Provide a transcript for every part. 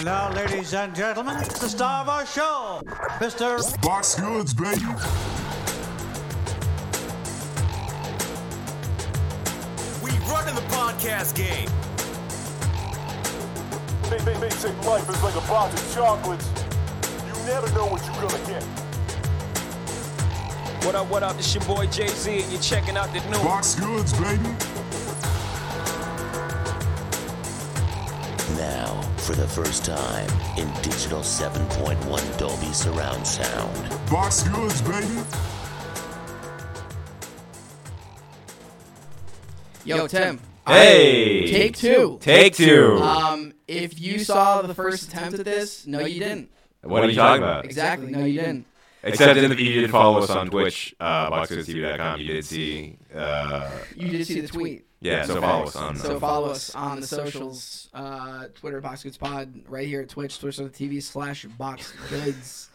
And now, ladies and gentlemen, the star of our show, Mr. Boxed Goods, baby. We run in the podcast game. Big, big, basic life is like a box of chocolates. You never know what you're gonna get. What up, what up? It's your boy Jay Z, and you're checking out the new Boxed Goods, baby. For the first time in digital 7.1 Dolby surround sound. Boxed Goods, baby. Yo, Tim. Hey! Take two. Take two. Um, if you saw the first attempt at this, no, you didn't. what are you talking about? Exactly, no, you didn't. Except in the, you did follow us on Twitch, uh, boxgoodstv.com. You did see, uh, You did see the tweet. Yeah. So follow us on. So follow us on the socials, uh, Twitter, Pod right here at Twitch, twitch.tv slash BoxGoods.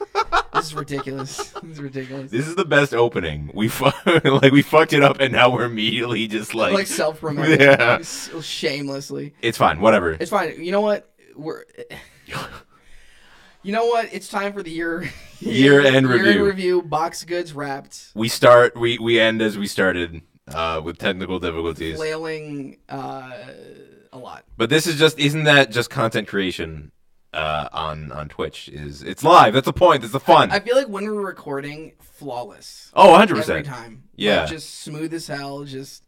this is ridiculous. This is ridiculous. This is the best opening. We fu- like we fucked it up, and now we're immediately just like, like self-promoting. Yeah. Shamelessly. it's fine. Whatever. It's fine. You know what? We're. You know what? It's time for the year Year-end year-end review. review. Box goods wrapped. we start. We we end as we started, uh, with technical difficulties. Flailing uh, a lot. But this is just isn't that just content creation uh, on on Twitch? Is it's live? That's the point. That's the fun. I feel like when we're recording, flawless. oh, 100 Every percent. time. Yeah. Like, just smooth as hell. Just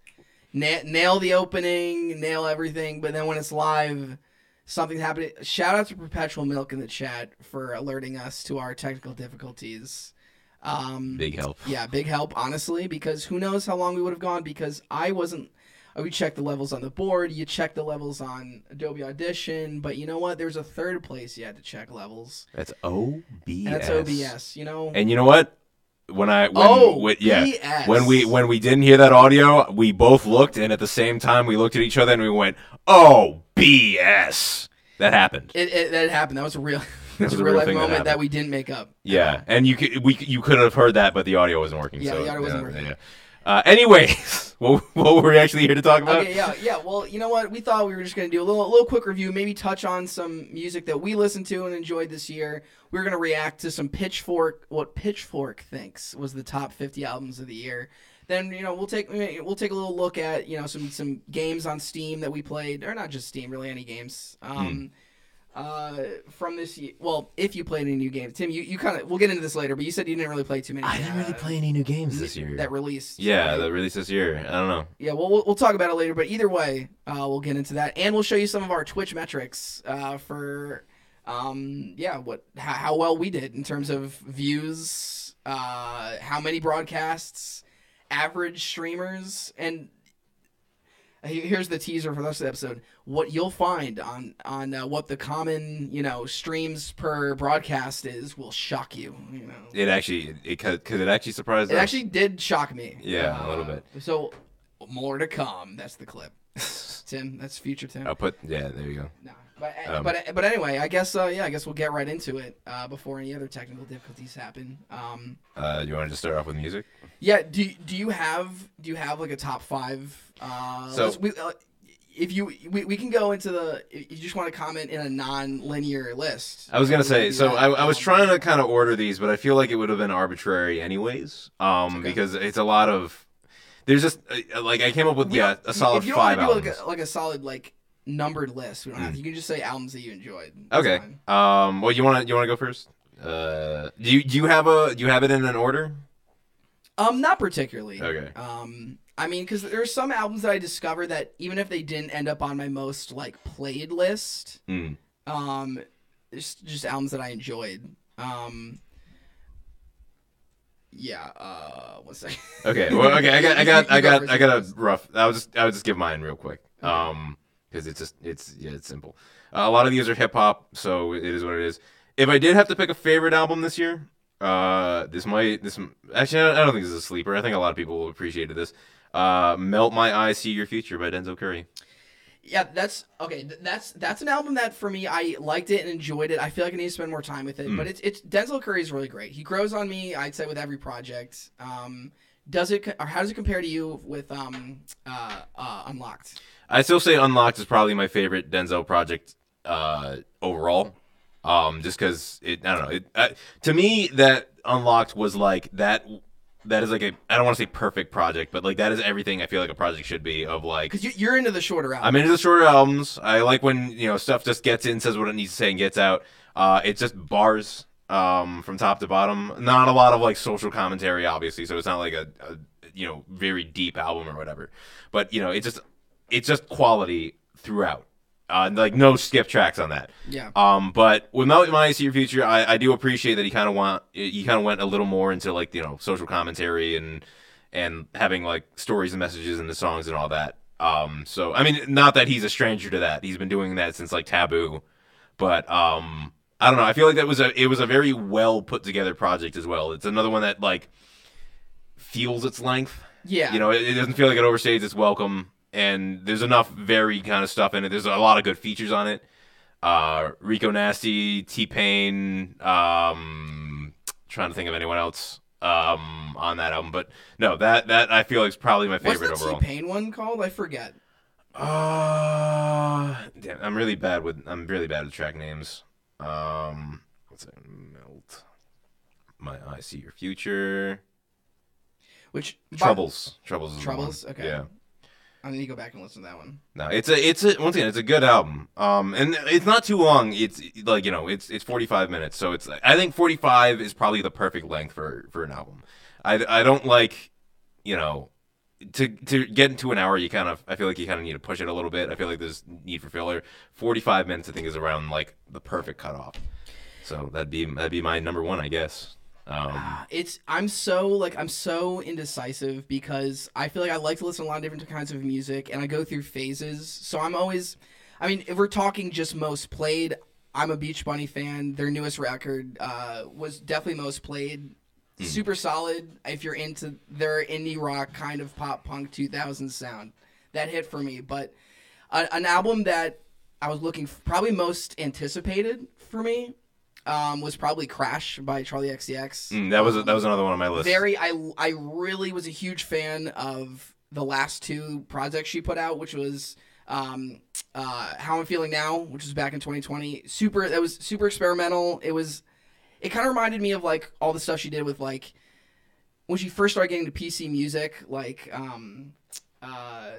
na- nail the opening, nail everything. But then when it's live, something happening. Shout out to Perpetual Milk in the chat for alerting us to our technical difficulties. Um, Big help. Yeah, big help, honestly, because who knows how long we would have gone because I wasn't. uh, We checked the levels on the board. You check the levels on Adobe Audition, but you know what? There's a third place you had to check levels, That's OBS. and that's OBS. You know, And you know what? When I when, Oh, when- yeah BS. when we when we didn't hear that audio, we both looked, and at the same time we looked at each other and we went, "Oh BS." That happened. it, it that happened. That was a real, that was a real life that moment that, happened. we didn't make up. yeah, and you could we you could have heard that, but the audio wasn't working. Yeah, so, the audio wasn't yeah, working. Yeah. Uh, anyways, what, what were we actually here to talk about? Okay, yeah, yeah. Well, you know what? We thought we were just gonna do a little, little quick review. Maybe touch on some music that we listened to and enjoyed this year. We are gonna react to some Pitchfork, what Pitchfork thinks was the top 50 albums of the year. Then you know we'll take we'll take a little look at you know some some games on Steam that we played, or not just Steam, really any games. Um, Uh, from this year, well, if you played any new games, Tim, you, you kind of we'll get into this later, but you said you didn't really play too many. I didn't really uh, play any new games this year. that released. yeah, right? that released this year. I don't know. Yeah, well, we'll, we'll talk about it later, but either way, uh, we'll get into that, and we'll show you some of our Twitch metrics uh, for, um, yeah, what how, how well we did in terms of views, uh, how many broadcasts, average streamers, and he- here's the teaser for the rest of the episode. What you'll find on on uh, what the common you know streams per broadcast is will shock you. You know, It actually it could it actually surprise it us? actually did shock me. Yeah, a little Uh, bit. So more to come. That's the clip. Tim, that's future Tim. I'll put yeah. There you go. No. But Um, but but anyway, I guess uh, yeah, I guess we'll get right into it uh, before any other technical difficulties happen. Um, Uh, you want to just start off with music? yeah. Do do you have do you have like a top five? Uh, So- we, uh, if you we, we can go into the you just want to comment in a non-linear list. I was gonna Uh, say. So. I, I was trying to kind of order these, but I feel like it would have been arbitrary anyways. Um, Okay. because it's a lot of. There's just uh, like I came up with yeah a solid If you don't five want to do albums. like a, like a solid like numbered list, we don't have. Mm. You can just say albums that you enjoyed. That's okay. fine. Um. Well, you want to you want to go first? Uh. Do you do you have a do you have it in an order? Um, not particularly. Okay. Um, I mean, because there's some albums that I discovered that even if they didn't end up on my most like played list, Hmm. um, it's just albums that I enjoyed. Um, yeah. Uh, one second. Okay. Well, okay. I got I got I got I got a rough. I will just I will just give mine real quick. Um. Because it's just it's yeah it's simple. Uh, a lot of these are hip hop, so it is what it is. If I did have to pick a favorite album this year, uh, this might this actually I don't think this is a sleeper. I think a lot of people appreciated this. Uh, "Melt My Eyes, See Your Future" by Denzel Curry. Yeah, that's okay. That's that's an album that for me I liked it and enjoyed it. I feel like I need to spend more time with it, Mm. but it's it's Denzel Curry is really great. He grows on me. I'd say with every project. Um, does it or how does it compare to you with um uh, uh Unlocked? I still say Unlocked is probably my favorite Denzel project uh, overall. Um, just because it, I don't know. It, to me, that unlocked was like that. That is like a I don't want to say perfect project, but like that is everything I feel like a project should be. Of like Because you, you're into the shorter album. I'm into the shorter albums. I like when you know stuff just gets in, says what it needs to say, and gets out. Uh, it's just bars um, from top to bottom. Not a lot of like social commentary, obviously. So it's not like a, a you know very deep album or whatever. But you know, it's just it's just quality throughout. Uh, like no skip tracks on that. Yeah. Um, but with Melt My See Your Future, I, I do appreciate that he kind of want he kind of went a little more into like you know social commentary and and having like stories and messages in the songs and all that. Um, so I mean, not that he's a stranger to that. He's been doing that since like Taboo, but um, I don't know. I feel like that was a it was a very well put together project as well. It's another one that like feels its length. Yeah. You know, it, it doesn't feel like it overstays its welcome, and there's enough very kind of stuff in it. There's a lot of good features on it. Uh, Rico Nasty, T Pain, um, trying to think of anyone else um on that album, but no, that that I feel like is probably my What's favorite the overall. T-Pain one called? I forget. Uh, damn, I'm really bad with I'm really bad with track names. Um, what's it? Melt. My I see your future. Which by- Troubles. Troubles. Is the Troubles? one. Okay. Yeah. I need to go back and listen to that one. No, it's a it's a once again it's a good album. Um, and it's not too long. It's like you know it's it's 45 minutes, so it's I think 45 is probably the perfect length for for an album. I I don't like you know to to get into an hour you kind of I feel like you kind of need to push it a little bit. I feel like there's need for filler. 45 minutes I think is around like the perfect cutoff. So that'd be that'd be my number one, I guess. Um, It's I'm so like I'm so indecisive because I feel like I like to listen to a lot of different kinds of music and I go through phases. So I'm always I mean, if we're talking just most played, I'm a Beach Bunny fan. Their newest record uh, was definitely most played. Super solid if you're into their indie rock kind of pop punk 2000 sound. That hit for me, but a, an album that I was looking probably most anticipated for me um, was probably Crash by Charli XCX. mm, that was that was another one on my list. Very, I I really was a huge fan of the last two projects she put out, which was um, uh, How I'm Feeling Now, which was back in 2020. Super, that was super experimental. It was, it kind of reminded me of like all the stuff she did with like when she first started getting to PC music, like um, uh,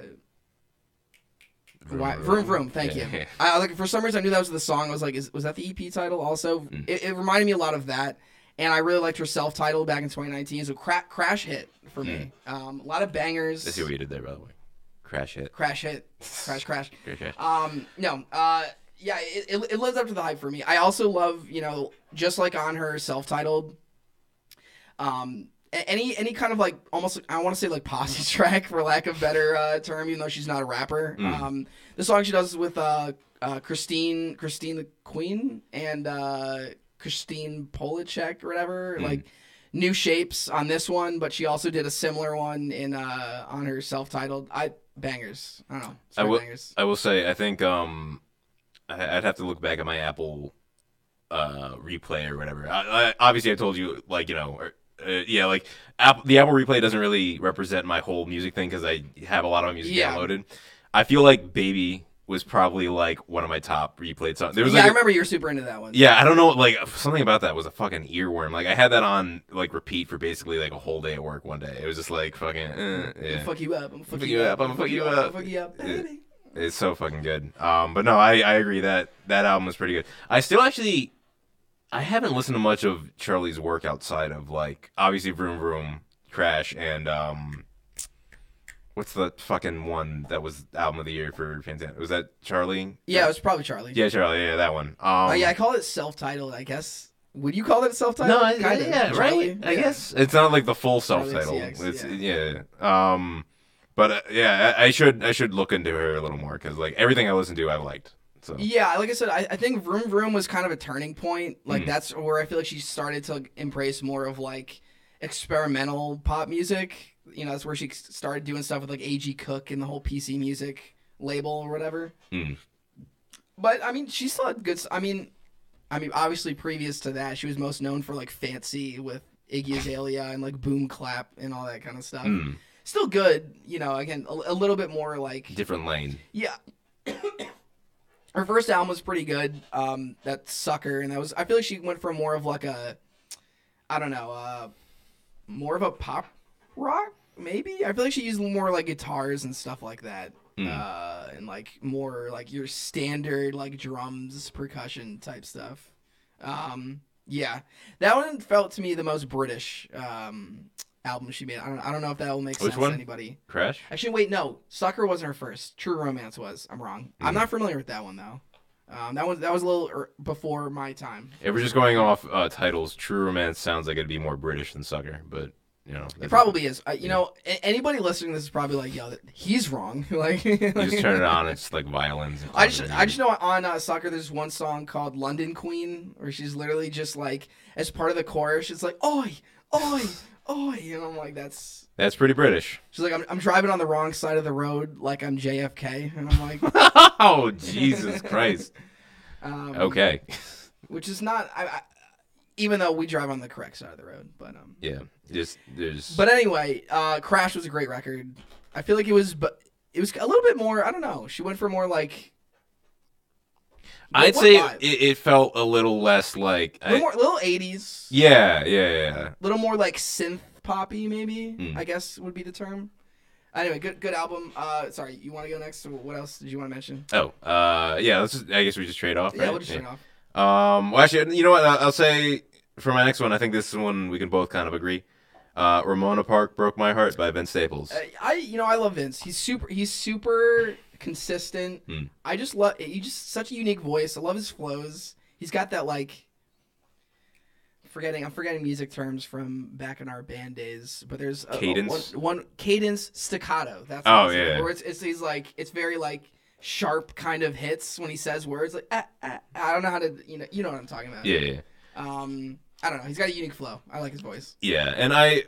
vroom vroom. vroom thank Yeah, you. I like for some reason I knew that was the song. I was like, is, was that the EP title? Also, Mm. it, it reminded me a lot of that. And I really liked her self-titled back in 2019. So cra- crash hit for me. Um, a lot of bangers. Mm. I see what you did there, by the way. Crash hit. Crash hit, crash crash. Crash hit. Um, no, uh, yeah, it, it, it lives up to the hype for me. I also love, you know, just like on her self-titled, um, any any kind of like almost I want to say like posse track for lack of better uh, term, even though she's not a rapper. Um, the song she does with uh, uh, Christine Christine the Queen and uh, Christine Polachek or whatever, like new shapes on this one, but she also did a similar one in uh, on her self-titled. I bangers. I don't know. I will. bangers. I will say. I think. Um, I, I'd have to look back at my Apple uh replay or whatever. I, I, obviously, I told you like you know. Uh, yeah, like Apple, the Apple Replay doesn't really represent my whole music thing because I have a lot of my music Yeah. downloaded. I feel like "Baby" was probably like one of my top replayed songs. There was yeah, like I a- remember you were super into that one. Yeah, I don't know. Like something about that was a fucking earworm. Like I had that on like repeat for basically like a whole day at work one day. It was just like fucking. Eh, yeah. Fuck you up. I'm fuck Fuck you up. I'ma fuck you I'm up. Fuck you up, baby. It's so fucking good. Um, but no, I, I agree that that album was pretty good. I still actually, I haven't listened to much of Charli's work outside of like obviously Vroom Vroom, Crash, and um, what's the fucking one that was album of the year for Fantana? Was that Charli? Yeah, it was probably Charli. Yeah, Charli. Yeah, that one. Um, Oh, yeah, I call it self-titled. I guess. Would you call it self-titled? No, I, Kinda. yeah, Charli? right. I Yeah. guess it's not like the full self-titled. It's yeah. Um, but uh, yeah, I, I should I should look into her a little more because like everything I listen to, I liked. So Yeah, like I said, I, I think Vroom Vroom was kind of a turning point. Like that's where I feel like she started to embrace more of like experimental pop music. You know, that's where she started doing stuff with like A.G. Cook and the whole PC music label or whatever. Hmm. But I mean, she still had good. I mean, I mean, obviously previous to that, she was most known for like Fancy with Iggy Azalea and like Boom Clap and all that kind of stuff. Hmm. Still good, you know. Again, a, a little bit more like different lane. yeah. her first album was pretty good. Um, that sucker, and that was I feel like she went for more of like a, I don't know, uh, more of a pop rock maybe. I feel like she used more like guitars and stuff like that, uh, and like more like your standard like drums, percussion type stuff. Um, yeah, that one felt to me the most British um album she made. I don't I don't know if that will make Which sense one? to anybody. Crash. Actually, wait, no. Sucker wasn't her first. True Romance was. I'm wrong. I'm Mm. not familiar with that one though. Um, that was that was a little er, before my time. If we're just going off uh, titles, True Romance sounds like it'd be more British than Sucker, but you know, It probably is. Uh, you know, a- anybody listening to this is probably like, "Yo, that- he's wrong." like, You just turn it on, it's like violins. and I just. I just know on uh, Sucker there's one song called London Queen where she's literally just like as part of the chorus, she's like, "Oi, oi, oi," and I'm like, "That's." That's pretty British. She's like, I'm, I'm driving on the wrong side of the road, like I'm JFK, and I'm like, Oh Jesus Christ. um, Okay. which is not I, I even though we drive on the correct side of the road but um Yeah. Just there's. but anyway uh crash was a great record i feel like it was but it was a little bit more i don't know she went for more like I'd say it, it felt a little less like. a little I- more little 80s yeah, yeah, yeah. A little more like synth poppy maybe Hmm. i guess would be the term anyway good good album uh sorry you want to go next what else did you want to mention Oh, uh, yeah. Let's. Just, I guess we just trade off. yeah we'll just turn off Um. Well, actually, you know what? I'll, I'll say for my next one. I think this is one we can both kind of agree. Uh, Ramona Park broke my heart by Vince Staples. Uh, I you know I love Vince. He's super he's super consistent. Hmm. I just love he just such a unique voice. I love his flows. He's got that like forgetting I'm forgetting music terms from back in our band days, but there's a, a- Cadence? one, one cadence staccato. That's Oh, yeah. Where it's, it's he's like it's very like sharp kind of hits when he says words like ah, ah, I don't know how to you know you know what I'm talking about. yeah, yeah. Um I don't know. He's got a unique flow. I like his voice. Yeah, and I,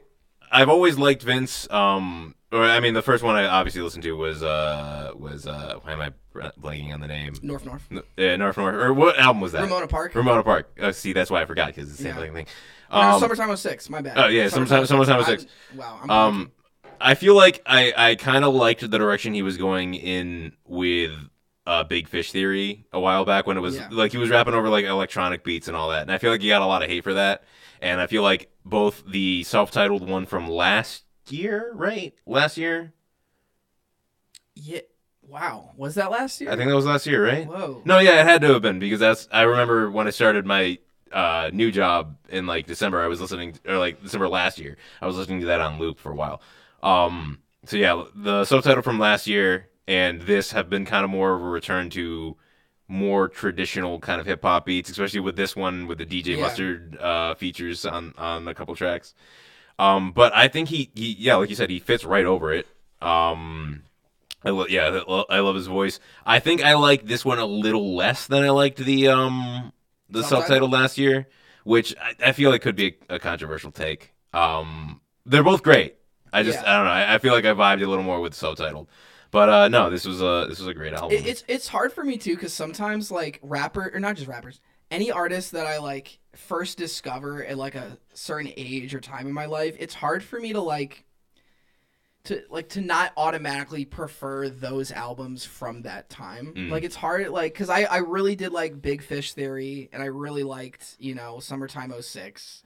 I've always liked Vince. Um, or I mean, the first one I obviously listened to was uh was uh why am I blanking on the name? Norf Norf. N- Uh, Norf Norf or what album was that? Ramona Park. Ramona Park. Uh, see, that's why I forgot because it's the same Yeah. thing. No, Um, Summertime 06, my bad. oh, yeah, Summertime- Summertime 06. I'm- Wow. I'm Um, I feel like I I kind of liked the direction he was going in with uh, Big Fish Theory a while back when it was Yeah. like he was rapping over like electronic beats and all that, and I feel like he got a lot of hate for that. And I feel like both the self-titled one from last year, right? Last year, Yeah. Wow. Was that last year? I think that was last year, right? Whoa. No, yeah, it had to have been because that's. I remember when I started my uh, new job in like December. I was listening, or like December last year. I was listening to that on loop for a while. Um, so yeah, the subtitle from last year and this have been kind of more of a return to more traditional kind of hip hop beats, especially with this one with the DJ Yeah. Mustard uh, features on on a couple tracks. Um, but I think he, he, yeah, like you said, he fits right over it. Um, I lo- yeah, I love his voice. I think I like this one a little less than I liked the um the Subtitle? subtitle last year, which I, I feel like could be a, a controversial take. Um, they're both great. I just Yeah. I don't know. I, I feel like I vibed a little more with subtitled, but uh, no, this was a this was a great album. It, it's it's hard for me too because sometimes like rapper or not just rappers, any artist that I like first discover at like a certain age or time in my life, it's hard for me to like to like to not automatically prefer those albums from that time. Mm. Like it's hard like cuz I I really did like Big Fish Theory and I really liked, you know, Summertime 06.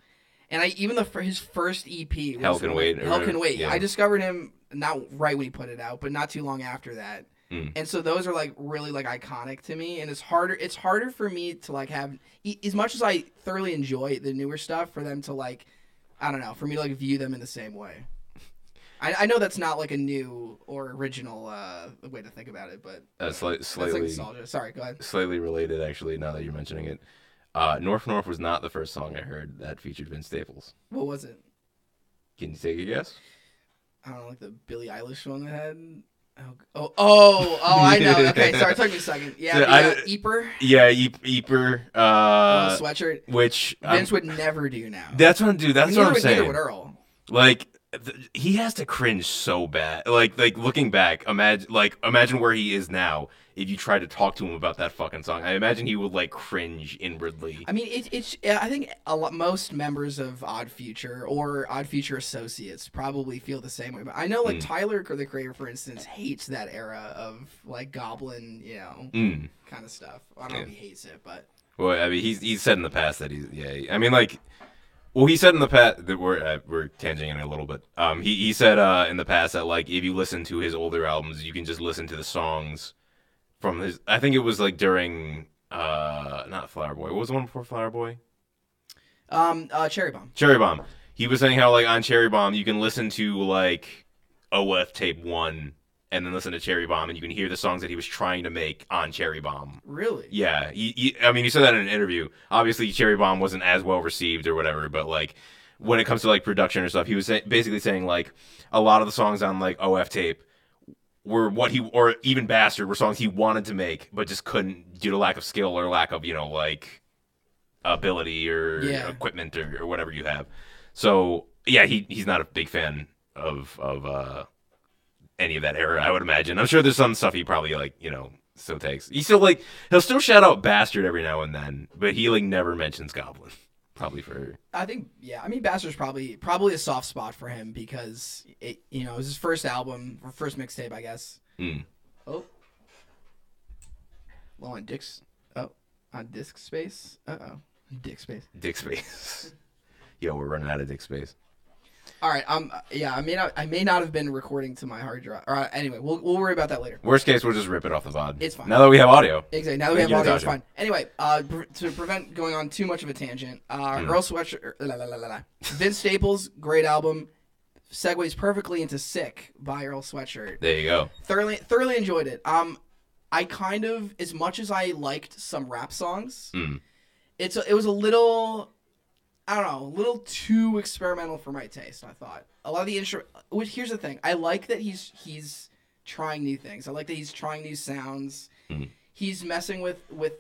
And I even the for his first EP was Hell Can Wait, Hell Can. Wait. Yeah. I discovered him not right when he put it out, but not too long after that. Mm. And so those are like really like iconic to me, and it's harder. It's harder for me to like have as much as I thoroughly enjoy the newer stuff for them to like, I don't know, for me to like view them in the same way. I, I know that's not like a new or original uh, way to think about it, but uh, sli- that's like slightly nostalgia. Sorry, go ahead. slightly related actually. Now that you're mentioning it, uh, Norf Norf was not the first song I heard that featured Vince Staples. What was it? Can you take a guess? I don't know, like the Billie Eilish one that had. Oh, oh, oh, oh, I know. Okay, sorry, took me a second. Yeah, So the, I- uh, Epar, Yeah, Eep- Epar, uh, little sweatshirt. which um, Vince would never do now. that's what, dude. That's neither what I'm would, Neither saying. would Earl. Like, he has to cringe so bad. Like like looking back, imagine like imagine where he is now. If you tried to talk to him about that fucking song, I imagine he would like cringe inwardly. I mean, it, it's. I think a lot, most members of Odd Future or Odd Future associates probably feel the same way. But I know, like Tyler, the creator, for instance, hates that era of like Goblin, you know, Mm. kind of stuff. I don't know if he hates it, but Well, I mean, he's he's said in the past that he's yeah. I mean, like, well, he said in the past that we're uh, we're tangenting a little bit. Um, he he said uh in the past that like if you listen to his older albums, you can just listen to the songs from his. I think it was like during uh not Flower Boy. What was the one before Flower Boy? um, uh, Cherry Bomb. Cherry Bomb. He was saying how like on Cherry Bomb you can listen to like OF tape one and then listen to Cherry Bomb and you can hear the songs that he was trying to make on Cherry Bomb. Really? Yeah, he, he- I mean, he said that in an interview. Obviously, Cherry Bomb wasn't as well received or whatever, but like when it comes to like production or stuff, he was say- basically saying like a lot of the songs on like OF tape were what he or even Bastard were songs he wanted to make, but just couldn't due to lack of skill or lack of you know like ability or Yeah. equipment or, or whatever you have. So yeah, he he's not a big fan of of uh any of that era. I would imagine. I'm sure there's some stuff he probably like you know still takes. He still like he'll still shout out Bastard every now and then, but he like never mentions Goblin. Probably for I think yeah. I mean, Bastard's probably probably a soft spot for him because it you know it was his first album or first mixtape, I guess. Mm. Oh, well on Dick's oh on disc space. Uh oh, dick space. Dick Space. Yo, we're running out of Dick Space. All right, um, yeah, I may not, I may not have been recording to my hard drive. All right, anyway, we'll we'll worry about that later. Worst case, we'll just rip it off the VOD. It's fine. Now that we have audio. Exactly. Now that we have audio, it's fine. Anyway, uh, pre- to prevent going on too much of a tangent, uh, Hmm. Earl Sweatshirt, la, la, la, la, la. Vince Staples, great album, segues perfectly into "Sick" by Earl Sweatshirt. There you go. Thoroughly, thoroughly enjoyed it. Um, I kind of, as much as I liked some rap songs, Mm. it's a, it was a little, I don't know, a little too experimental for my taste. I thought a lot of the intro. Which here's the thing, I like that he's he's trying new things. I like that he's trying new sounds. He's messing with with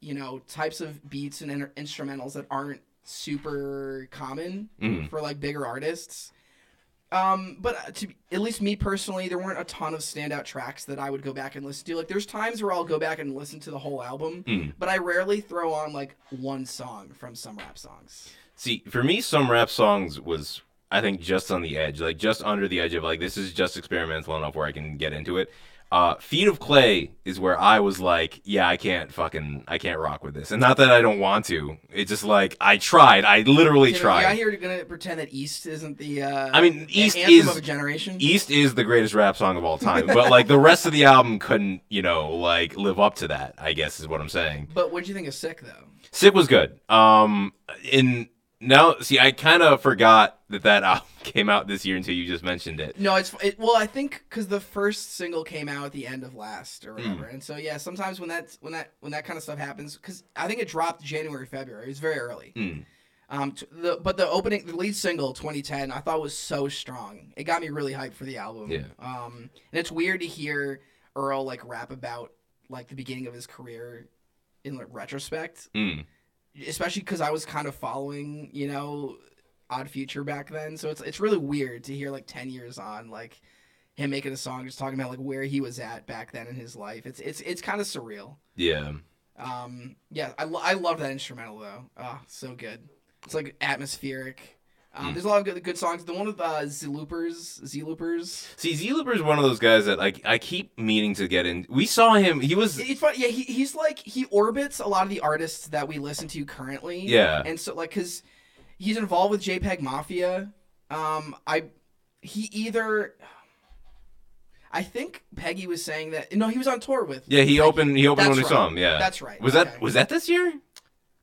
you know types of beats and inter- instrumentals that aren't super common Mhm. for like bigger artists. Um, but uh, to at least me personally, there weren't a ton of standout tracks that I would go back and listen to. Like, there's times where I'll go back and listen to the whole album, Mm. but I rarely throw on like one song from some rap songs. See, for me, some rap songs was I think just on the edge, like just under the edge of like this is just experimental enough where I can get into it. Uh, Feet of Clay is where I was like, yeah, I can't fucking, I can't rock with this, and not that I don't want to. It's just like I tried, I literally tried. You're out here gonna pretend that East isn't the. Uh, I mean, East is- of a generation. East is the greatest rap song of all time, but like the rest of the album couldn't, you know, like live up to that. I guess is what I'm saying. But what do you think of Sick though? Sick was good. Um, in now, see, I kind of forgot that that album came out this year until you just mentioned it. No, it's it, well, I think because the first single came out at the end of last or whatever, Hmm. and so yeah, sometimes when that when that when that kind of stuff happens, because I think it dropped January February, it was very early. Mm. Um, t- the but the opening, the lead single, 2010, I thought was so strong. It got me really hyped for the album. Yeah. Um, and it's weird to hear Earl like rap about like the beginning of his career in like, retrospect, Mm. Especially because I was kind of following, you know, Odd Future back then. So it's it's really weird to hear like 10 years on like him making a song just talking about like where he was at back then in his life. It's it's it's kind of surreal. Yeah. Um, yeah, I, lo- I love that instrumental though. Ah, so good. It's like atmospheric. Um, There's a lot of good, good songs. The one with uh, ZelooperZ, Z Loopers. See, Zelooper is one of those guys that like I keep meaning to get in. We saw him. He was. It's funny. Yeah, he, he's like he orbits a lot of the artists that we listen to currently. Yeah. and so like because he's involved with JPEG Mafia. Um, I he either. I think Peggy was saying that no, he was on tour with. Yeah, he Peggy. opened. He opened That's when we saw him. Yeah, That's right. Was Okay. that was that this year?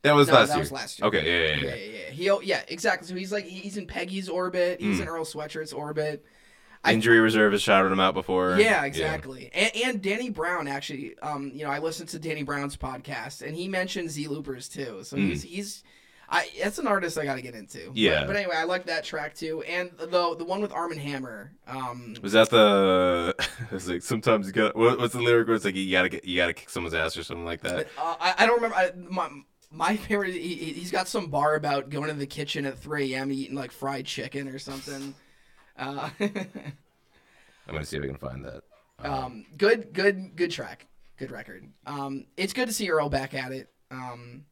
That was No, last that year. was last year. Okay, yeah, yeah, Yeah, yeah. yeah, yeah. He, yeah, exactly. So he's like he's in Peggy's orbit. He's in Hmm. Earl Sweatshirt's orbit. I- Injury reserve has shouted him out before. Yeah, exactly. And, and Danny Brown actually, um, you know, I listened to Danny Brown's podcast, and he mentioned ZelooperZ too. So he's he's, I that's an artist I got to get into. Yeah. But, but anyway, I like that track too, and the the one with Armand Hammer. Um, Was that the? It's like sometimes you got. What, what's the lyric? Where it's like you gotta get, you gotta kick someone's ass or something like that. uh, I, I don't remember. I, my my favorite. He, he- he's got some bar about going to the kitchen at 3 a.m. eating like fried chicken or something. Uh, I'm gonna see if I can find that. um, good, good, good track. Good record. Um, it's good to see Earl back at it. Um,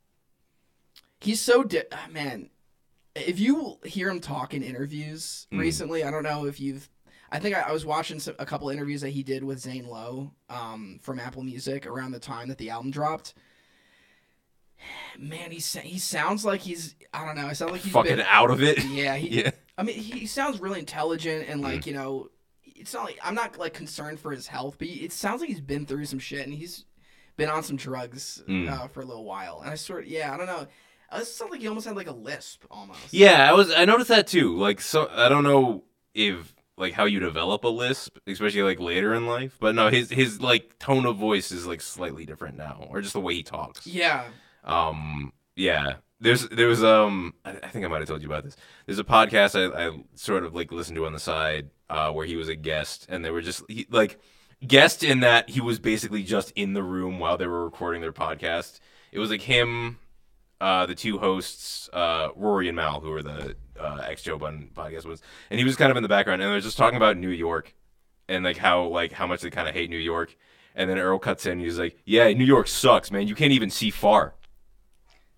he's so di- ah, man. If you hear him talk in interviews Mm. recently, I don't know if you've. I think I, I was watching some, a couple interviews that he did with Zane Lowe um, from Apple Music around the time that the album dropped. Man, he he sounds like he's I don't know. I sound like he's Fucking been, out of it. yeah, he, yeah. I mean, he sounds really intelligent and Mm. like you know, it's not like I'm not like concerned for his health, but he, it sounds like he's been through some shit and he's been on some drugs Mm. uh, for a little while. And I sort of, yeah, I don't know. Uh, It sounds like he almost had like a lisp almost. Yeah, I was. I noticed that too. Like, so I don't know if like how you develop a lisp, especially like later in life. But no, his his like tone of voice is like slightly different now, or just the way he talks. Yeah. Um, yeah. There's there was um I, I think I might have told you about this. There's a podcast I, I sort of like listened to on the side uh, where he was a guest, and they were just he, like guest in that he was basically just in the room while they were recording their podcast. It was like him, uh, the two hosts, uh, Rory and Mal, who were the uh, ex Joe Budden podcast was, and he was kind of in the background, and they were just talking about New York and like how like how much they kind of hate New York. And then Earl cuts in. And he's like, "Yeah, New York sucks, man. You can't even see far."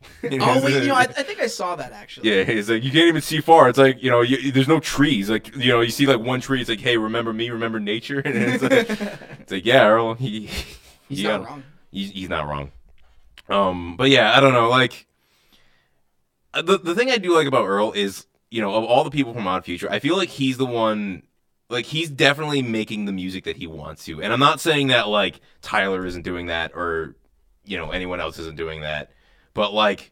Oh wait, you know, I, I think I saw that actually. Yeah, he's like, you can't even see far. It's like, you know, you, there's no trees. Like, you know, you see like one tree. It's like, hey, remember me? Remember nature? And it's like, it's like yeah, Earl. He, He's he not wrong. He's, he's not wrong. Um, but yeah, I don't know. Like, uh, the the thing I do like about Earl is, you know, of all the people from Odd Future, I feel like he's the one. Like he's definitely making the music that he wants to, and I'm not saying that like Tyler isn't doing that or you know anyone else isn't doing that, but like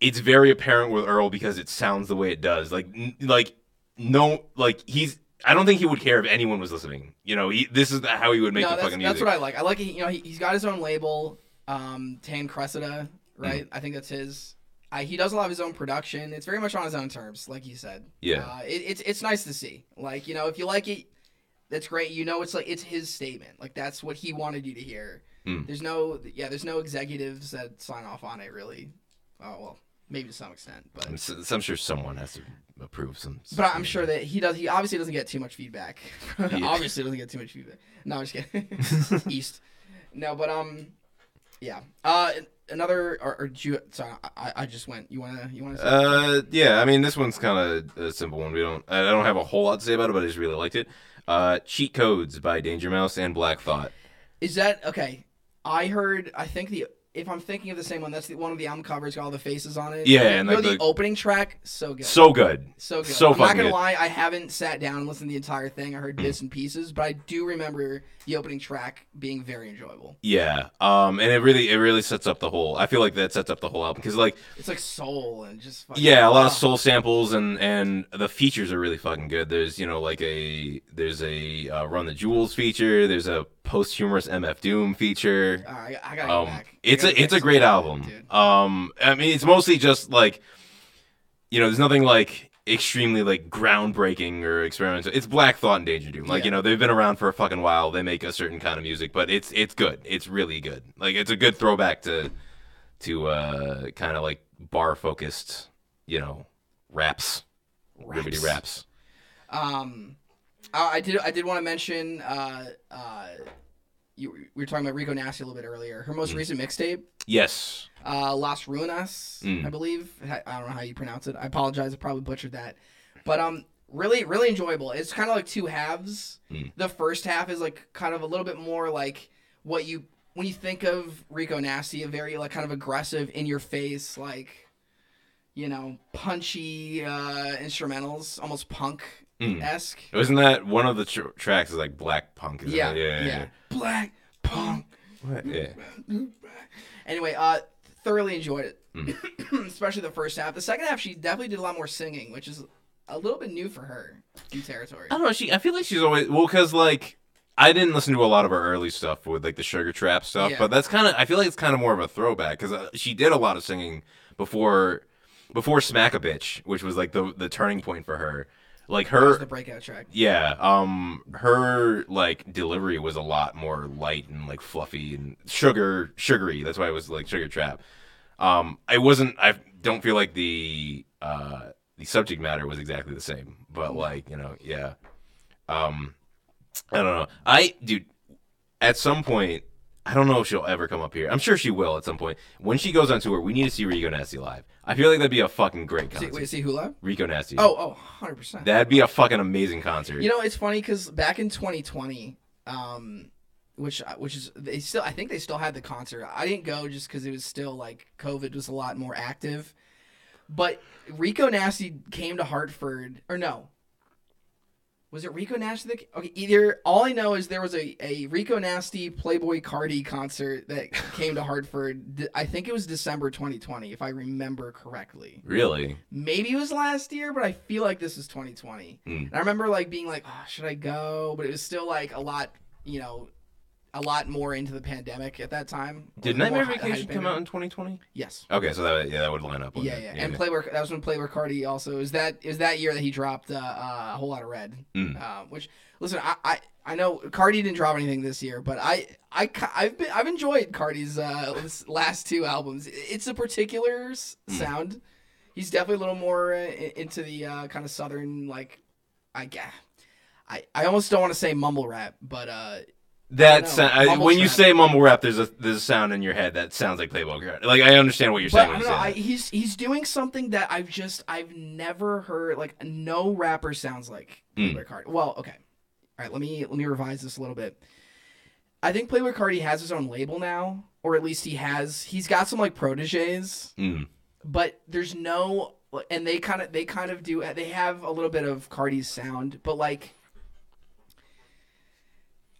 it's very apparent with Earl because it sounds the way it does. Like, n- like no, like he's. I don't think he would care if anyone was listening. You know, he, this is how he would make no, the that's, fucking music. that's what I like. I like, you know, he, he's got his own label, um, Tan Cressida, right? Mm. I think that's his. I, he does a lot of his own production. It's very much on his own terms, like you said. Yeah. Uh, it, it's it's nice to see. Like you know, if you like it, that's great. You know, it's like it's his statement. Like that's what he wanted you to hear. Mm. There's no, yeah, there's no executives that sign off on it really. Oh well, maybe to some extent, but I'm, s- I'm sure someone has to approve some. but I'm sure that he does. He obviously doesn't get too much feedback. obviously doesn't get too much feedback. No, I'm just kidding. East. No, but um, yeah. Uh, another or, or do you, sorry, I, I just went. You wanna you wanna? Say Uh, yeah. I mean, this one's kind of a simple one. We don't. I don't have a whole lot to say about it, but I just really liked it. Uh, Cheat Codes by Danger Mouse and Black Thought. Is that okay? I heard. I think the if I'm thinking of the same one, that's the one of the album covers got all the faces on it. Yeah, and know like the, the- opening track, so good. So good. So good. So I'm not gonna good. lie, I haven't sat down and listened to the entire thing. I heard bits and pieces, but I do remember the opening track being very enjoyable. Yeah. Um, and it really, it really sets up the whole. I feel like that sets up the whole album because, like, It's like soul and just fucking, yeah, a lot of soul samples and and the features are really fucking good. There's you know like a there's a uh, Run the Jewels feature. There's a posthumous MF Doom feature. I gotta go Um, back. It's a it's a great album. dude. Um, I mean, it's mostly just like, you know, there's nothing like extremely like groundbreaking or experimental. It's Black Thought and Danger Doom. Like Yeah. you know, they've been around for a fucking while. They make a certain kind of music, but it's it's good. It's really good. Like it's a good throwback to to uh kind of like bar focused, you know, raps, ribbity raps. Um, I I did I did want to mention uh uh. You, we were talking about Rico Nasty a little bit earlier. Her Mm. most recent mixtape, Yes. uh, Las Ruinas, Mm. I believe. I I don't know how you pronounce it. I apologize. I probably butchered that. But um, really, really enjoyable. It's kind of like two halves. Mm. The first half is like kind of a little bit more like what you when you think of Rico Nasty, a very like kind of aggressive, in your face, like you know, punchy uh, instrumentals, almost punk esque. Wasn't that one of the tr- tracks is like Black Punk? Yeah, it? yeah, yeah, Black punk. yeah. Yeah. Anyway, uh, thoroughly enjoyed it, Mm. especially the first half. The second half, she definitely did a lot more singing, which is a little bit new for her, new territory. I don't know. She, I feel like she's always well, cause like I didn't listen to a lot of her early stuff with like the Sugar Trap stuff, Yeah. but that's kind of I feel like it's kind of more of a throwback because uh, she did a lot of singing before before Smack a Bitch, which was like the the turning point for her. Like her, the breakout track. yeah, um, her like delivery was a lot more light and like fluffy and sugar sugary. That's why it was like Sugar Trap. Um, I wasn't. I don't feel like the uh the subject matter was exactly the same. But like, you know, yeah. Um, I don't know. I dude, at some point, I don't know if she'll ever come up here. I'm sure she will at some point. When she goes on tour, we need to see Rico Nasty live. I feel like that'd be a fucking great See, concert. wait, see who live? Rico Nasty. Oh, oh, 100 percent. that'd be a fucking amazing concert. You know, it's funny because back in 2020, um, which which is they still I think they still had the concert. I didn't go just because it was still like COVID was a lot more active. But Rico Nasty came to Hartford, or no? Was it Rico Nasty? That, okay, either all I know is there was a, a Rico Nasty Playboi Carti concert that came to Hartford. I think it was December 2020, if I remember correctly really? maybe it was last year, but I feel like this is 2020. Hmm. And I remember like being like, oh, should I go? But it was still like a lot, you know, a lot more into the pandemic at that time. Did Nightmare Vacation come out in 2020? Yes. Okay, so that yeah, that would line up. Yeah, yeah, it? and Playboy. That was when Playboi Carti also is that is that year that he dropped uh, uh, a whole lot of red. Mm. Uh, which listen, I, I I know Carti didn't drop anything this year, but I I I've been I've enjoyed Carti's uh, last two albums. It's a particular Mm. sound. He's definitely a little more uh, into the uh, kind of southern like I ga- I I almost don't want to say mumble rap, but uh, That sound, I, when you say mumble rap, there's a there's a sound in your head that sounds like Playboi Carti. Like I understand what you're But saying I don't know. I, he's he's doing something that I've just I've never heard. Like no rapper sounds like Hmm. Playboi Carti. Well, okay, all right. Let me let me revise this a little bit. I think Playboi Carti has his own label now, or at least he has. He's got some like proteges, Mm. but there's no. And they kind of they kind of do. They have a little bit of Carti's sound, but like.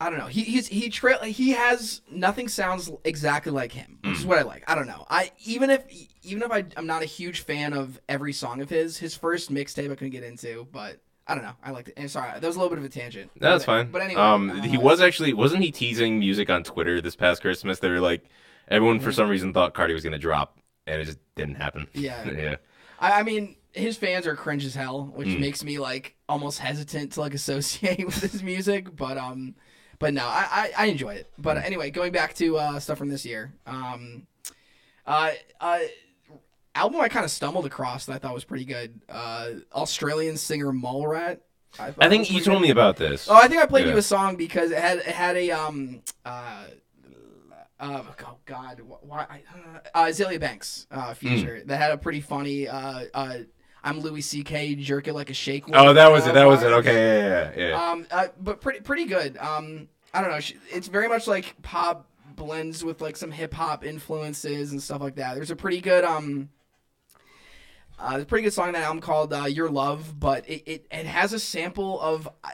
I don't know. He he's he trail he has nothing sounds exactly like him, which is what I like. I don't know. I even if even if I I'm not a huge fan of every song of his, his first mixtape I couldn't get into, but I don't know. I liked it. And sorry, that was a little bit of a tangent. No, That's fine. But anyway, um, uh, he was actually wasn't he teasing music on Twitter this past Christmas? They were like, everyone for some reason thought Carti was gonna drop, and it just didn't happen. Yeah. yeah. I, I mean, his fans are cringe as hell, which Hmm. makes me like almost hesitant to like associate with his music. But um, but no, I I, I enjoy it. Hmm. But anyway, going back to uh, stuff from this year, um, uh, uh, album I kind of stumbled across that I thought was pretty good. Uh, Australian singer Mallrat. thought I think you told good. me about this. Oh, I think I played Yeah. you a song because it had it had a um uh. Uh, oh God! Why? Uh, Azealia Banks uh, feature that had a pretty funny. Uh, uh, I'm Louis C.K. jerk it like a shake. oh, that was uh, it. That was it. Okay, yeah, yeah, yeah. yeah. Um, uh, but pretty pretty good. Um, I don't know. It's very much like pop blends with like some hip hop influences and stuff like that. There's a pretty good um. Uh, there's a pretty good song on that album called uh, "Your Love," but it, it, it has a sample of I,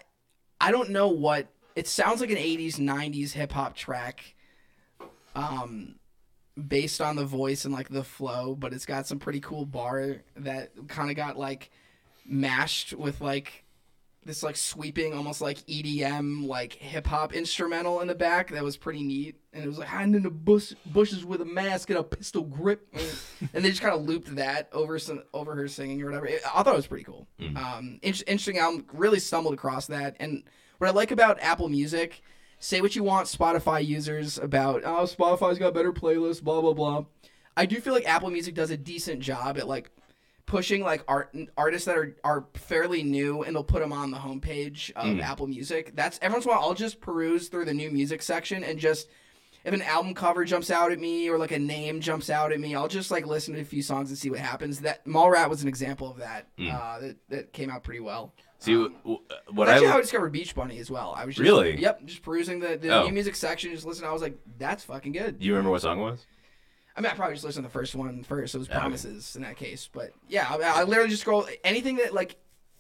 I don't know what it sounds like an '80s '90s hip hop track, um, based on the voice and like the flow, but it's got some pretty cool bar that kind of got like mashed with like this like sweeping almost like EDM like hip hop instrumental in the back that was pretty neat. And it was like hiding in the bush, bushes with a mask and a pistol grip. And, they just kind of looped that over some over her singing or whatever. It- I thought it was pretty cool. Um in- interesting album really stumbled across that. And what I like about Apple Music say what you want Spotify users about oh Spotify's got better playlists blah blah blah I do feel like Apple Music does a decent job at like pushing like art artists that are are fairly new and they'll put them on the homepage of Apple Music. That's every once in a while I'll just peruse through the new music section and just if an album cover jumps out at me or like a name jumps out at me, I'll just like listen to a few songs and see what happens. That Mallrat was an example of that. Uh, that that came out pretty well. See, w- what That's I actually how I discovered Beach Bunny as well. I was just, Really? yep, just perusing the, the Oh. new music section, just listening. I was like, that's fucking good. you remember what song it was? I mean, I probably just listened to the first one first. It was. Promises in that case, but yeah, I, I literally just scroll anything that like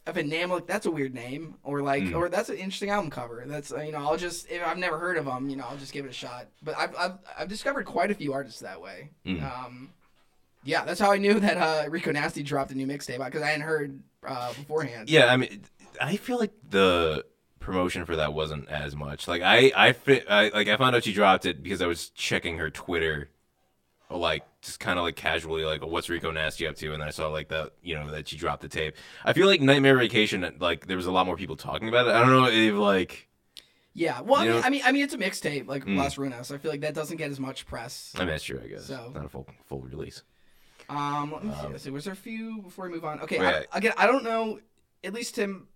if a name like that's a weird name or like Hmm. or that's an interesting album cover. That's uh, you know I'll just if I've never heard of them, you know I'll just give it a shot. But I've I've, I've discovered quite a few artists that way. Hmm. Um, yeah, that's how I knew that uh, Rico Nasty dropped a new mixtape because I hadn't heard uh, beforehand. Yeah, I mean, I feel like the promotion for that wasn't as much. Like I, I, fit, I like I found out she dropped it because I was checking her Twitter, like just kind of like casually, like what's Rico Nasty up to, and then I saw like that, you know, that she dropped the tape. I feel like Nightmare Vacation, like there was a lot more people talking about it. I don't know if like, Yeah, well, I mean. I mean, I mean, it's a mixtape like Las Runas. I feel like that doesn't get as much press. I mean, that's true, I guess, So- not a full full release. Um, let me see. Let's see. Was there a few before we move on? Okay. Wait. I, again, I don't know. At least Tim.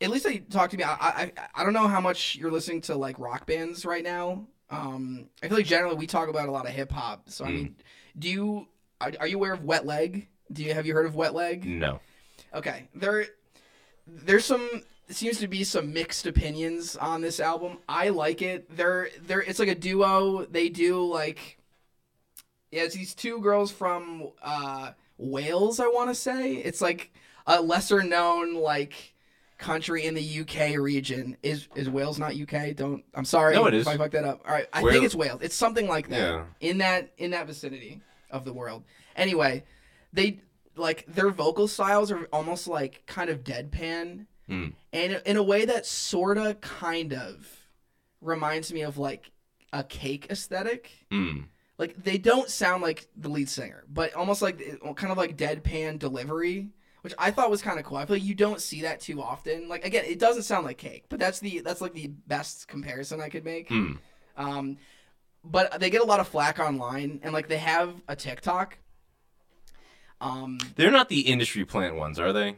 At least they talk to me. I, I I don't know how much you're listening to like rock bands right now. Um, I feel like generally we talk about a lot of hip hop. So I mean, do you are, are you aware of Wet Leg? Do you have you heard of Wet Leg? No. Okay, there, there's some seems to be some mixed opinions on this album. I like it. They're they're it's like a duo. They do like, yeah, it's these two girls from uh, Wales. I want to say it's like a lesser known like country in the UK region. Is is Wales not UK? Don't. I'm sorry No, it if is. I fucked that up. All right, I Wales- think it's Wales. It's something like that Yeah. in that in that vicinity of the world. Anyway, they like their vocal styles are almost like kind of deadpan, Hmm. and in a way that sorta kind of reminds me of like a cake aesthetic. Mm. Like they don't sound like the lead singer, but almost like kind of like deadpan delivery, which I thought was kind of cool. I feel like you don't see that too often. Like again, it doesn't sound like cake, but that's the that's like the best comparison I could make. Hmm. Um, but they get a lot of flack online, and like they have a TikTok. Um, They're not the industry plant ones, are they?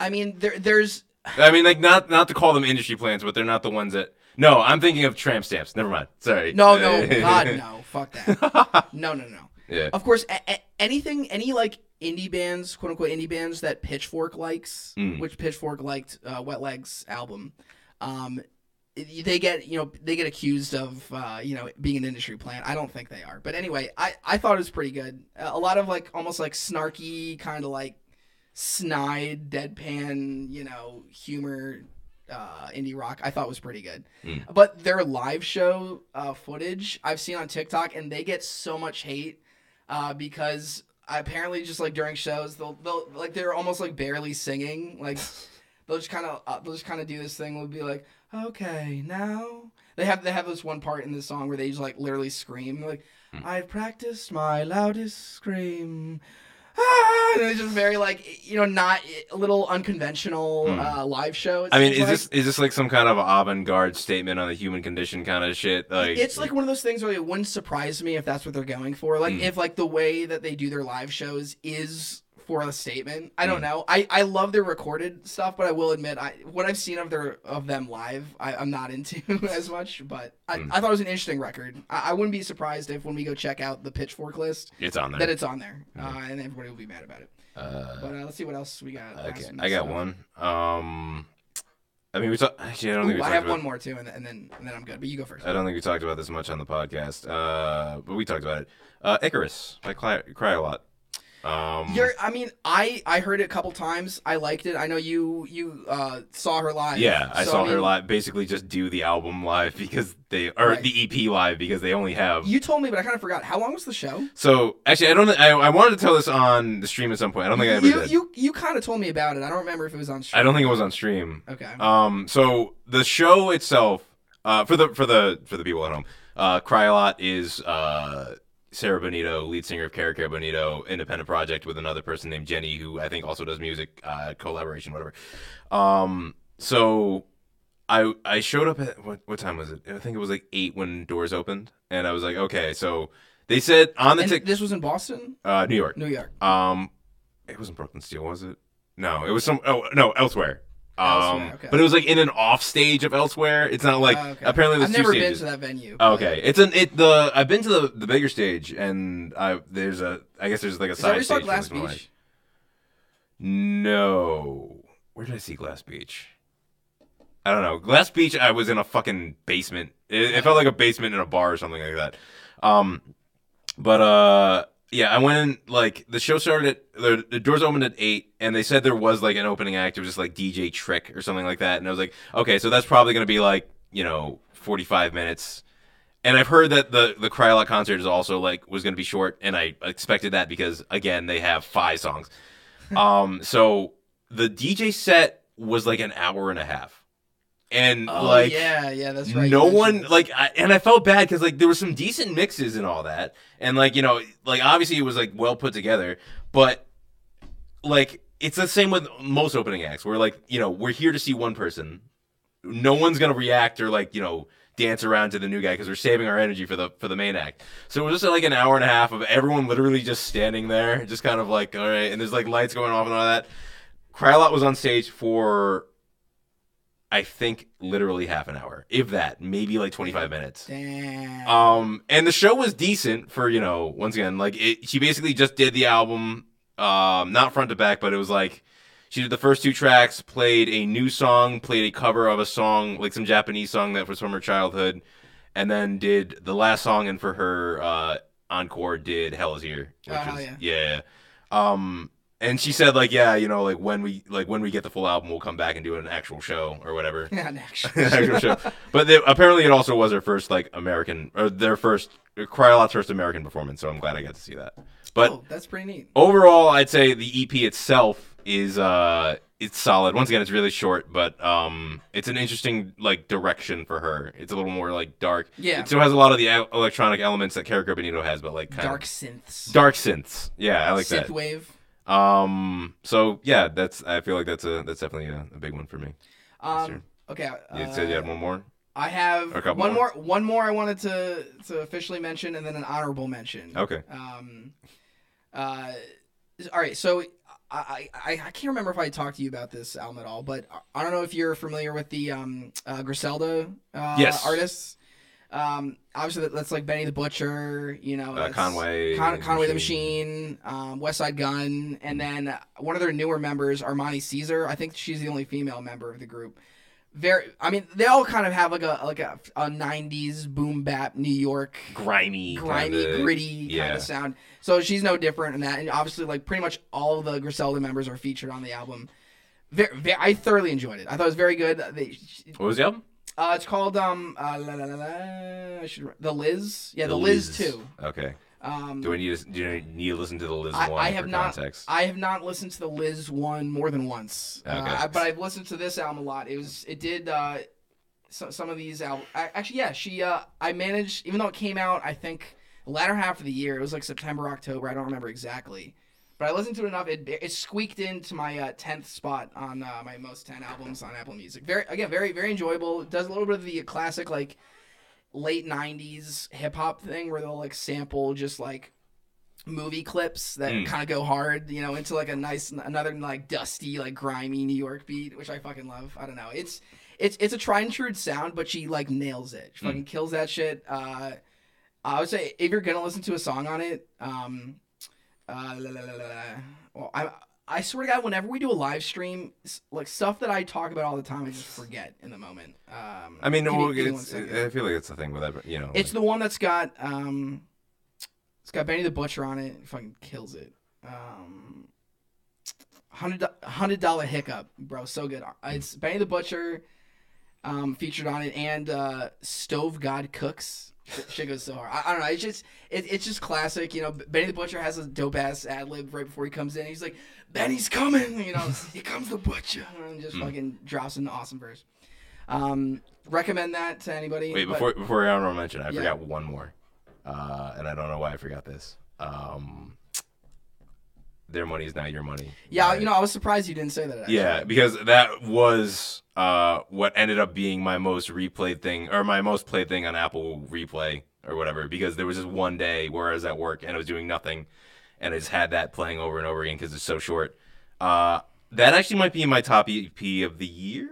I mean, there there's I mean, like not not to call them industry plants, but they're not the ones that. No, I'm thinking of tramp stamps. Never mind. Sorry. no no God no fuck that no no no. Yeah. Of course, a- a- anything any like indie bands, quote unquote indie bands that Pitchfork likes, Mm. which Pitchfork liked uh, Wet Leg's album. Um, they get you know they get accused of uh, you know being an industry plant. I don't think they are, but anyway, I I thought it was pretty good. A lot of like almost like snarky kind of like snide deadpan you know humor uh, indie rock I thought was pretty good. But their live show uh, footage I've seen on TikTok, and they get so much hate uh, because apparently just like during shows they'll they'll like they're almost like barely singing like they'll just kind of uh, they'll just kind of do this thing We'll be like okay now they have they have this one part in the song where they just like literally scream like I've practiced my loudest scream ah, and it's just very like you know not a little unconventional uh, live show Hmm. I mean, is like. this is this like some kind of avant-garde statement on the human condition kind of shit? Like, it's like one of those things where it wouldn't surprise me if that's what they're going for. Like Hmm. if like the way that they do their live shows is for a statement. I Hmm. don't know. I, I love their recorded stuff, but I will admit I what I've seen of their of them live, I, I'm not into as much. But I, Hmm. I thought it was an interesting record. I, I wouldn't be surprised if when we go check out the Pitchfork list it's on there. that it's on there, uh, and everybody will be mad about it. Uh, but uh, let's see what else we got. okay, I got one. Um, I mean, we talk, actually I don't think Ooh, we I have about. one more too, and, and then and then I'm good. But you go first. I don't think we talked about this much on the podcast, uh, but we talked about it. Uh, Icarus by Cry, Cryalot. Um, You're, I mean, I I heard it a couple times. I liked it. I know you you uh, saw her live. yeah, I So, saw her mean, live. Basically, just do the album live because they or Right. the EP live because they only have. You told me, but I kind of forgot. How long was the show? So actually, I don't. I, I wanted to tell this on the stream at some point. I don't think I ever you did. you you kind of told me about it. I don't remember if it was on. Stream. I don't think it was on stream. Okay. Um, so the show itself, uh, for the for the for the people at home, uh, Cryalot is uh Sarah Bonito, lead singer of Kero Kero Bonito, independent project with another person named Jenny, who I think also does music, uh, collaboration, whatever. Um, so I I showed up at what what time was it? I think it was like eight when doors opened, and I was like, okay, so they said on the and tick, this was in Boston, uh, New York, New York. um, it wasn't Brooklyn Steel, was it? No, it was some. Oh no, elsewhere. Um, okay. but it was like in an off stage of elsewhere. It's not like Oh, okay. apparently there's I've never been to that venue. Oh, okay, it's an it the I've been to the the bigger stage and I there's a I guess there's like a Is side stage. Glass. Beach? No, where did I see Glass Beach? I don't know. Glass Beach, I was in a fucking basement. It, it felt like a basement in a bar or something like that. Um, but uh, yeah, I went in. Like the show started at the, the doors opened at eight, and they said there was like an opening act. It was just like DJ Trick or something like that. And I was like, okay, so that's probably gonna be like you know forty five minutes. And I've heard that the the Cry concert is also like was gonna be short, and I expected that because again they have five songs. um, so the DJ set was like an hour and a half, and Oh like yeah, yeah, that's right. no one like I, and i felt bad because like there were some decent mixes and all that and like you know like obviously it was like well put together but like it's the same with most opening acts where like you know we're here to see one person no one's gonna react or like you know dance around to the new guy because we're saving our energy for the for the main act. So it was just like an hour and a half of everyone literally just standing there, just kind of like all right, and there's like lights going off and all that. Cryalot was on stage for I think literally half an hour, if that, maybe like 25 minutes. Damn. Um, and the show was decent for you know once again like it, she basically just did the album, um, not front to back, but it was like she did the first two tracks, played a new song, played a cover of a song like some Japanese song that was from her childhood, and then did the last song and for her uh encore did Hell Is Here, which Oh, is yeah. yeah. Um, and she said like yeah, you know like when we like when we get the full album, we'll come back and do an actual show or whatever. Yeah, actually. actual show. But they, apparently, it also was their first like American or their first Cryalot's first American performance. So I'm glad I got to see that. But oh, that's pretty neat. overall, I'd say the EP itself is uh it's solid. Once again, it's really short, but um it's an interesting like direction for her. It's a little more like dark. Yeah. It still has a lot of the electronic elements that Kara Benito has, but like kind Dark synths. dark synths. Yeah, I like Synth that. wave. Um. So yeah, that's I feel like that's a that's definitely a, a big one for me. Um, okay. You uh, said you had one more. I have one more. more. One more I wanted to to officially mention, and then an honorable mention. Okay. Um, uh, all right. So I, I I can't remember if I talked to you about this album at all, but I don't know if you're familiar with the um uh, Griselda uh, Yes. artists. Um, obviously that's like Benny the Butcher, you know, Uh, Conway Con- Conway the Machine. Um, Westside Gunn, and then one of their newer members, Armani Caesar. I think she's the only female member of the group. Very, I mean, they all kind of have like a like a, a '90s boom bap New York grimy, grimy, kinda- gritty kind of sound. So she's no different in that. And obviously, like pretty much all of the Griselda members are featured on the album. Very, very, I thoroughly enjoyed it. I thought it was very good. They, What was the album? Uh, it's called um, uh, la, la, la, la, I should, the Liz. Yeah, the, Liz, too. Okay. Um, Do we need to, do you need to listen to the Liz I, one I have not. context? I have not listened to the Liz one more than once. Okay. Uh, but I've listened to this album a lot. It was. It did. Uh, so, some of these albums. Actually, yeah. She. Uh, I managed. Even though it came out, I think the latter half of the year. It was like September, October. I don't remember exactly. But I listened to it enough. It, it squeaked into my uh, tenth spot on uh, my most ten albums on Apple Music. Very again, very very enjoyable. It does a little bit of the classic like late '90s hip hop thing where they'll like sample just like movie clips that Mm. kind of go hard, you know, into like a nice another like dusty like grimy New York beat, which I fucking love. I don't know. It's it's it's a tried and true sound, but she like nails it. She fucking kills that shit. Uh, I would say if you're gonna listen to a song on it, um, uh, la, la, la, well, I I swear to God, whenever we do a live stream, like stuff that I talk about all the time, I just forget in the moment. Um, I mean, give me- well, give it's. I feel like it's the thing with that, you know. It's like- the one that's got um, it's got Benny the Butcher on it. It fucking kills it. Um, hundred hundred dollar hiccup, bro, so good. Uh, It's Benny the Butcher, um, featured on it, and uh, Stove God Cooks. Shit- Shit goes so hard. I, I don't know. It's just it, it's just classic. You know, Benny the Butcher has a dope ass ad lib right before he comes in. He's like, "Benny's coming," you know. Here comes the butcher, and just fucking drops an awesome verse. Um, recommend that to anybody. Wait, but- before before I honorable mention, I Yeah. forgot one more, uh, and I don't know why I forgot this. Um, their money is not your money. Yeah, Right? you know, I was surprised you didn't say that. Actually. Yeah, because that was uh, what ended up being my most replayed thing, or my most played thing on Apple Replay or whatever. Because there was just one day where I was at work and I was doing nothing, and I just had that playing over and over again because it's so short. Uh, that actually might be my top EP of the year,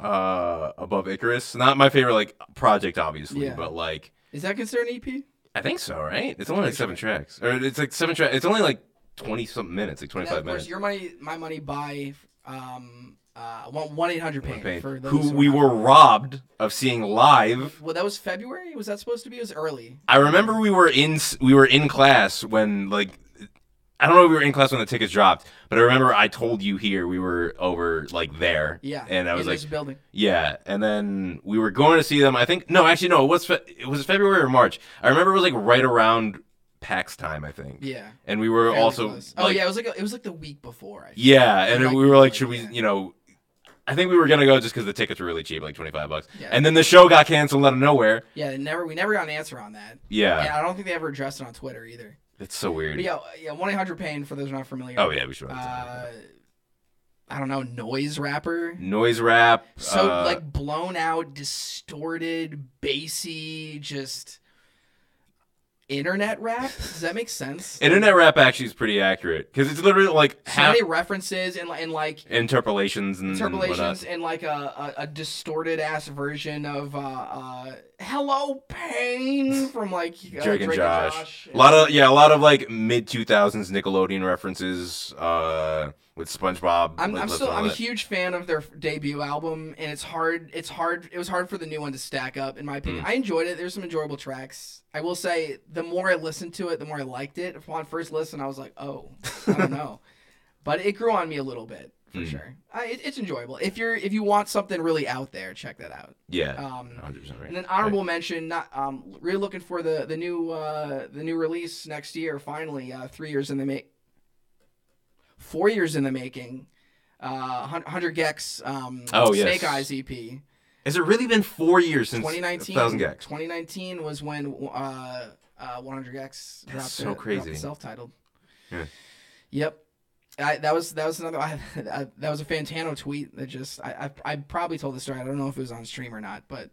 uh, above Icarus. Not my favorite like project, obviously, Yeah. but like Is that considered an EP? I think so, right? It's only like seven tracks, or it's like seven tracks. It's only like twenty something minutes, like twenty five And then, five of course, minutes. your money, my money by um uh one eight hundred pain for those who we were familiar. robbed of seeing live. Well, that was February. Was that supposed to be? It was early. I remember we were in we were in class when like I don't know if we were in class when the tickets dropped, but I remember I told you here we were over like there. Yeah, and I was like, building. yeah, and then we were going to see them. I think no, actually no, it was Fe- it was February or March. I remember it was like right around PAX time, I think. Yeah. and we were also close. oh like- yeah, it was like it was like the week before. I think. Yeah, and Like, we were like, should we, yeah. you know, I think we were gonna go just because the tickets were really cheap, like twenty five bucks. Yeah. And then the show got canceled out of nowhere. Yeah, they never we never got an answer on that. Yeah, And I don't think they ever addressed it on Twitter either. it's so weird. But yeah, yeah, one eight hundred pain for those not familiar. Oh yeah, we should. Uh, I don't know noise rapper. noise rap. So uh, like blown out, distorted, bassy, just internet rap. Does that make sense? internet rap actually is pretty accurate because it's literally like so half many references and and like interpolations and, and interpolations whatnot. and like a, a, a distorted ass version of uh, uh "Hello Pain" from like uh, Drake and Josh. Josh. A lot of yeah, a lot of like mid two thousands Nickelodeon references. Uh, with SpongeBob. I'm, I'm still I'm a huge fan of their debut album, and it's hard. It's hard. It was hard for the new one to stack up, in my opinion. I enjoyed it. There's some enjoyable tracks. I will say, the more I listened to it, the more I liked it. Upon first listen, I was like, oh, I don't know, but it grew on me a little bit for Hmm. sure. I, it, it's enjoyable. If you're if you want something really out there, check that out. Yeah, Um, 100% right. And then honorable mention, not um, really looking for the the new uh, the new release next year. Finally, uh, three years in the make, four years in the making. Uh, Hun- Hunter gecs, um, Oh, yes. Snake Eyes EP, Has it really been four years since 2019. Thousand gecs? 2019 was when uh, uh, 100 gecs dropped. so the- crazy. self-titled. Yeah. Yep. I, that was that was another I, I, that was a Fantano tweet that just I, I I probably told the story I don't know if it was on stream or not but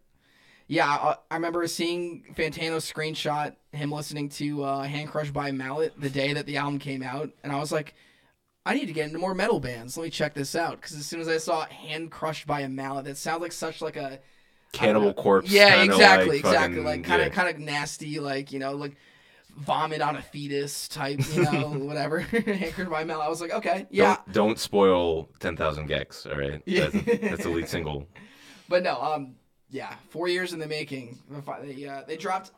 yeah I, I remember seeing Fantano screenshot him listening to uh, Hand Crushed by Mallet the day that the album came out and I was like I need to get into more metal bands let me check this out because as soon as I saw Hand Crushed by a Mallet that sounds like such like a Cannibal Corpse. yeah exactly like exactly fucking- like kind of yeah. kind of nasty like you know like vomit on a fetus type you know whatever Hand Crushed by Mallet I was like okay yeah Don't, don't spoil 10,000 gecs, all right? Yeah. That's, that's the lead single. But no, um, yeah, four years in the making. They uh, they dropped.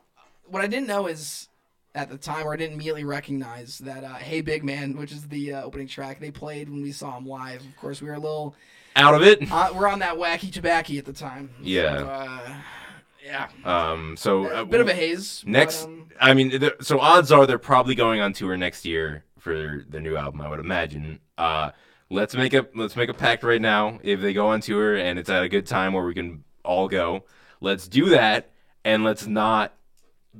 What I didn't know is at the time, or I didn't immediately recognize that uh, "Hey Big Man," which is the uh, opening track, they played when we saw him live. Of course, we were a little. Out of it. Uh, we're on that wacky tobacco at the time. Yeah. So, uh, yeah. Um, so A uh, bit of a haze. but, Next, um, I mean, so odds are they're probably going on tour next year for the new album. I would imagine. Uh, let's make a let's make a pact right now. If they go on tour and it's at a good time where we can all go, let's do that, and let's not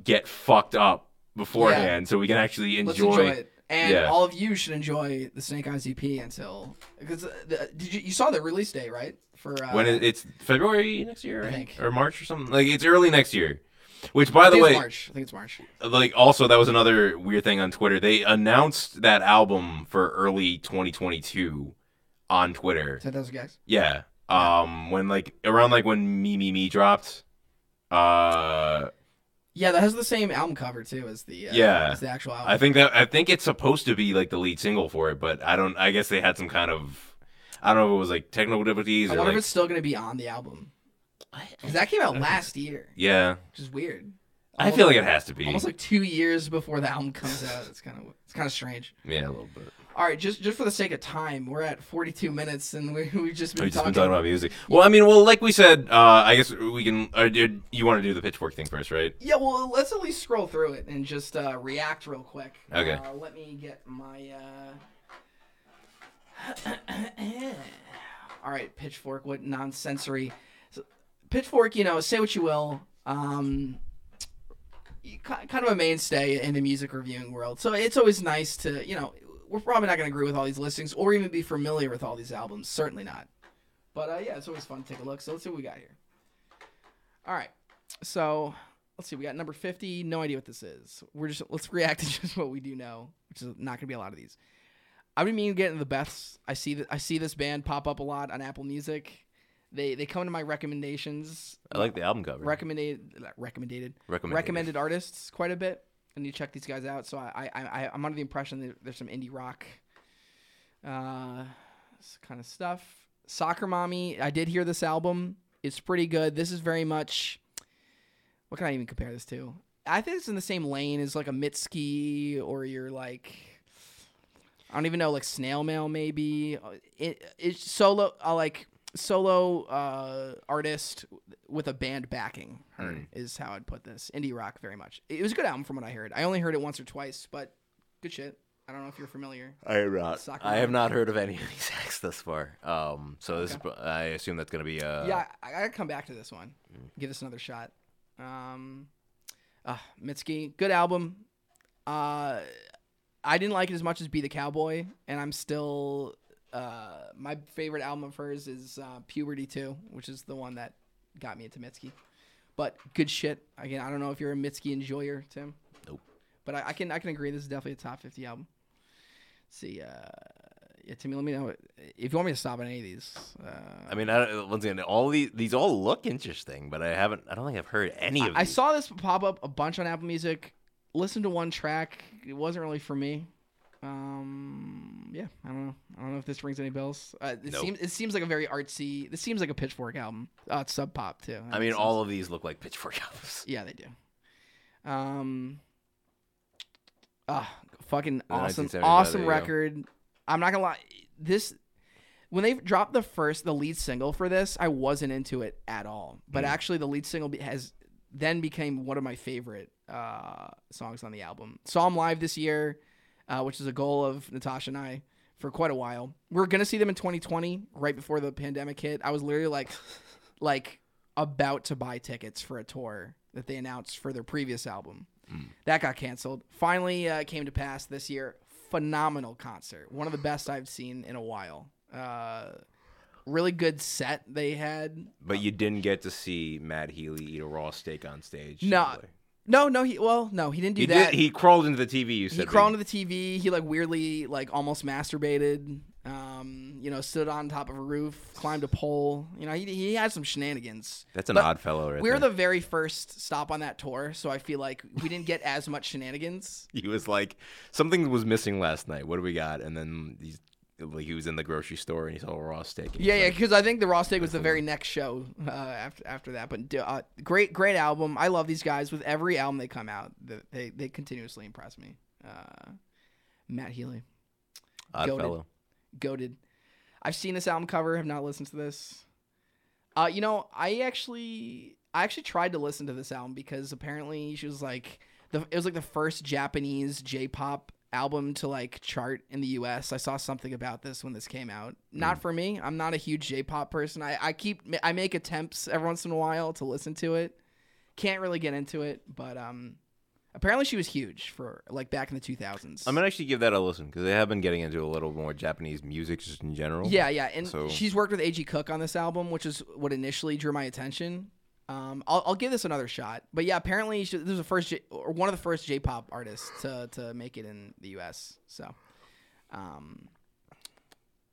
get fucked up beforehand, so we can actually enjoy. enjoy it. And yeah. all of you should enjoy the Snake Eyes EP until because uh, did you you saw the release date right for uh, when it, it's February next year, I right? think. or March or something. Like it's early next year. Which, by the way, March. I think it's March. like also that was another weird thing on Twitter. They announced that album for early 2022 on Twitter. Ten thousand guys. Yeah. Um when like around like when Me Me Me dropped. Uh Yeah, that has the same album cover too as the uh, Yeah. as the actual album. I think that I think it's supposed to be like the lead single for it, but I don't I guess they had some kind of I don't know if it was like technical difficulties I or wonder like if it's still gonna be on the album. 'Cause that came out last year, Yeah. which is weird. I feel like it has to be. Almost like two years before the album comes out. It's kind of it's kind of strange. yeah, a little bit. All right, just just for the sake of time, we're at 42 minutes and we we've just been We've just talking. been talking about music. Well, I mean, well, like we said, uh, I guess we can. Uh, did- you want to do the pitchfork thing first, right? Yeah, well, let's at least scroll through it and just uh, react real quick. Okay. Uh, let me get my. Uh... All right, Pitchfork. What nonsensory? So, Pitchfork, you know, say what you will. Um, kind of a mainstay in the music reviewing world. So it's always nice to, you know, we're probably not going to agree with all these listings or even be familiar with all these albums. Certainly not. But uh, yeah, it's always fun to take a look. So let's see what we got here. All right. So let's see. We got number 50. No idea what this is. We're just, let's react to just what we do know, which is not going to be a lot of these. I've been meaning to get into the best. I see that I see this band pop up a lot on Apple Music. They they come to my recommendations I like the album cover. recommended recommended Recommended. recommended artists quite a bit. I need to check these guys out. So I I, I I'm under the impression that there's some indie rock, uh, kind of stuff. Soccer Mommy. I did hear this album. It's pretty good. This is very much. What can I even compare this to? I think it's in the same lane as like a Mitski or your like. I don't even know, like snail mail maybe. Uh, It, it's solo, uh, like solo uh, artist with a band backing her is how I'd put this. Indie rock, very much. It was a good album from what I heard. I only heard it once or twice, but good shit. I don't know if you're familiar. I have not. Soccer I have not heard of any of these acts thus far. Um, so this is, I assume that's gonna be uh, yeah, I, I gotta come back to this one. Give this another shot. Um, uh, Mitski, good album. Uh, I didn't like it as much as Be the Cowboy, and I'm still uh, my favorite album of hers is uh, Puberty 2, which is the one that got me into Mitski. But good shit. Again, I don't know if you're a Mitski enjoyer, Tim. Nope. But I, I can I can agree this is definitely a top 50 album. Let's see, uh, yeah, Timmy, let me know if you want me to stop on any of these. Uh, I mean, I, once again, all these these all look interesting, but I haven't. I don't think I've heard any of. Them. I these. saw this pop up a bunch on Apple Music. Listened to one track. It wasn't really for me. Um, yeah, I don't know. I don't know if this rings any bells. Uh, it Nope. seems it seems like a very artsy. This seems like a Pitchfork album. Uh, it's Sub Pop too. I mean, all of these look like Pitchfork albums. Yeah, they do. Um. Ah, fucking awesome, awesome go. record. I'm not gonna lie. This when they dropped the first, the lead single for this, I wasn't into it at all. But Mm. actually, the lead single has then became one of my favorite uh, songs on the album. Saw them live this year, uh, which is a goal of Natasha and I for quite a while. We are gonna see them in 2020, right before the pandemic hit. I was literally like, like about to buy tickets for a tour that they announced for their previous album. That got canceled. Finally, uh, came to pass this year. Phenomenal concert, one of the best I've seen in a while. Uh, really good set they had. But you didn't get to see Matt Healy eat a raw steak on stage. No. No, no. He well, no, he didn't do he that. did. He crawled into the TV. You said he crawled into the TV. He like weirdly like almost masturbated. Um, you know, stood on top of a roof, climbed a pole. You know, he he had some shenanigans. That's an But odd fellow, right we were there. the very first stop on that tour, so I feel like we didn't get as much shenanigans. He was like, something was missing last night. What do we got? And then he's like, he was in the grocery store and he saw a raw steak. Yeah, yeah, like, because I think the Raw Steak was the very next show uh, after after that. But uh, great, great album. I love these guys. With every album they come out, they they continuously impress me. Uh, Matt Healy, odd goated. fellow. goaded. I've seen this album cover. Have not listened to this. Uh, you know, I actually I actually tried to listen to this album because apparently she was like the it was like the first Japanese J-pop album to like chart in the US. I saw something about this when this came out. Not for me. I'm not a huge J-pop person. I I keep I make attempts every once in a while to listen to it. Can't really get into it, but um apparently she was huge for like back in the 2000s. I'm gonna actually give that a listen because they have been getting into a little more Japanese music just in general. Yeah, yeah, and So- she's worked with A.G. Cook on this album, which is what initially drew my attention. Um, I'll, I'll give this another shot, but yeah, apparently she, this was the first J, or one of the first J-pop artists to to make it in the U.S. So, um,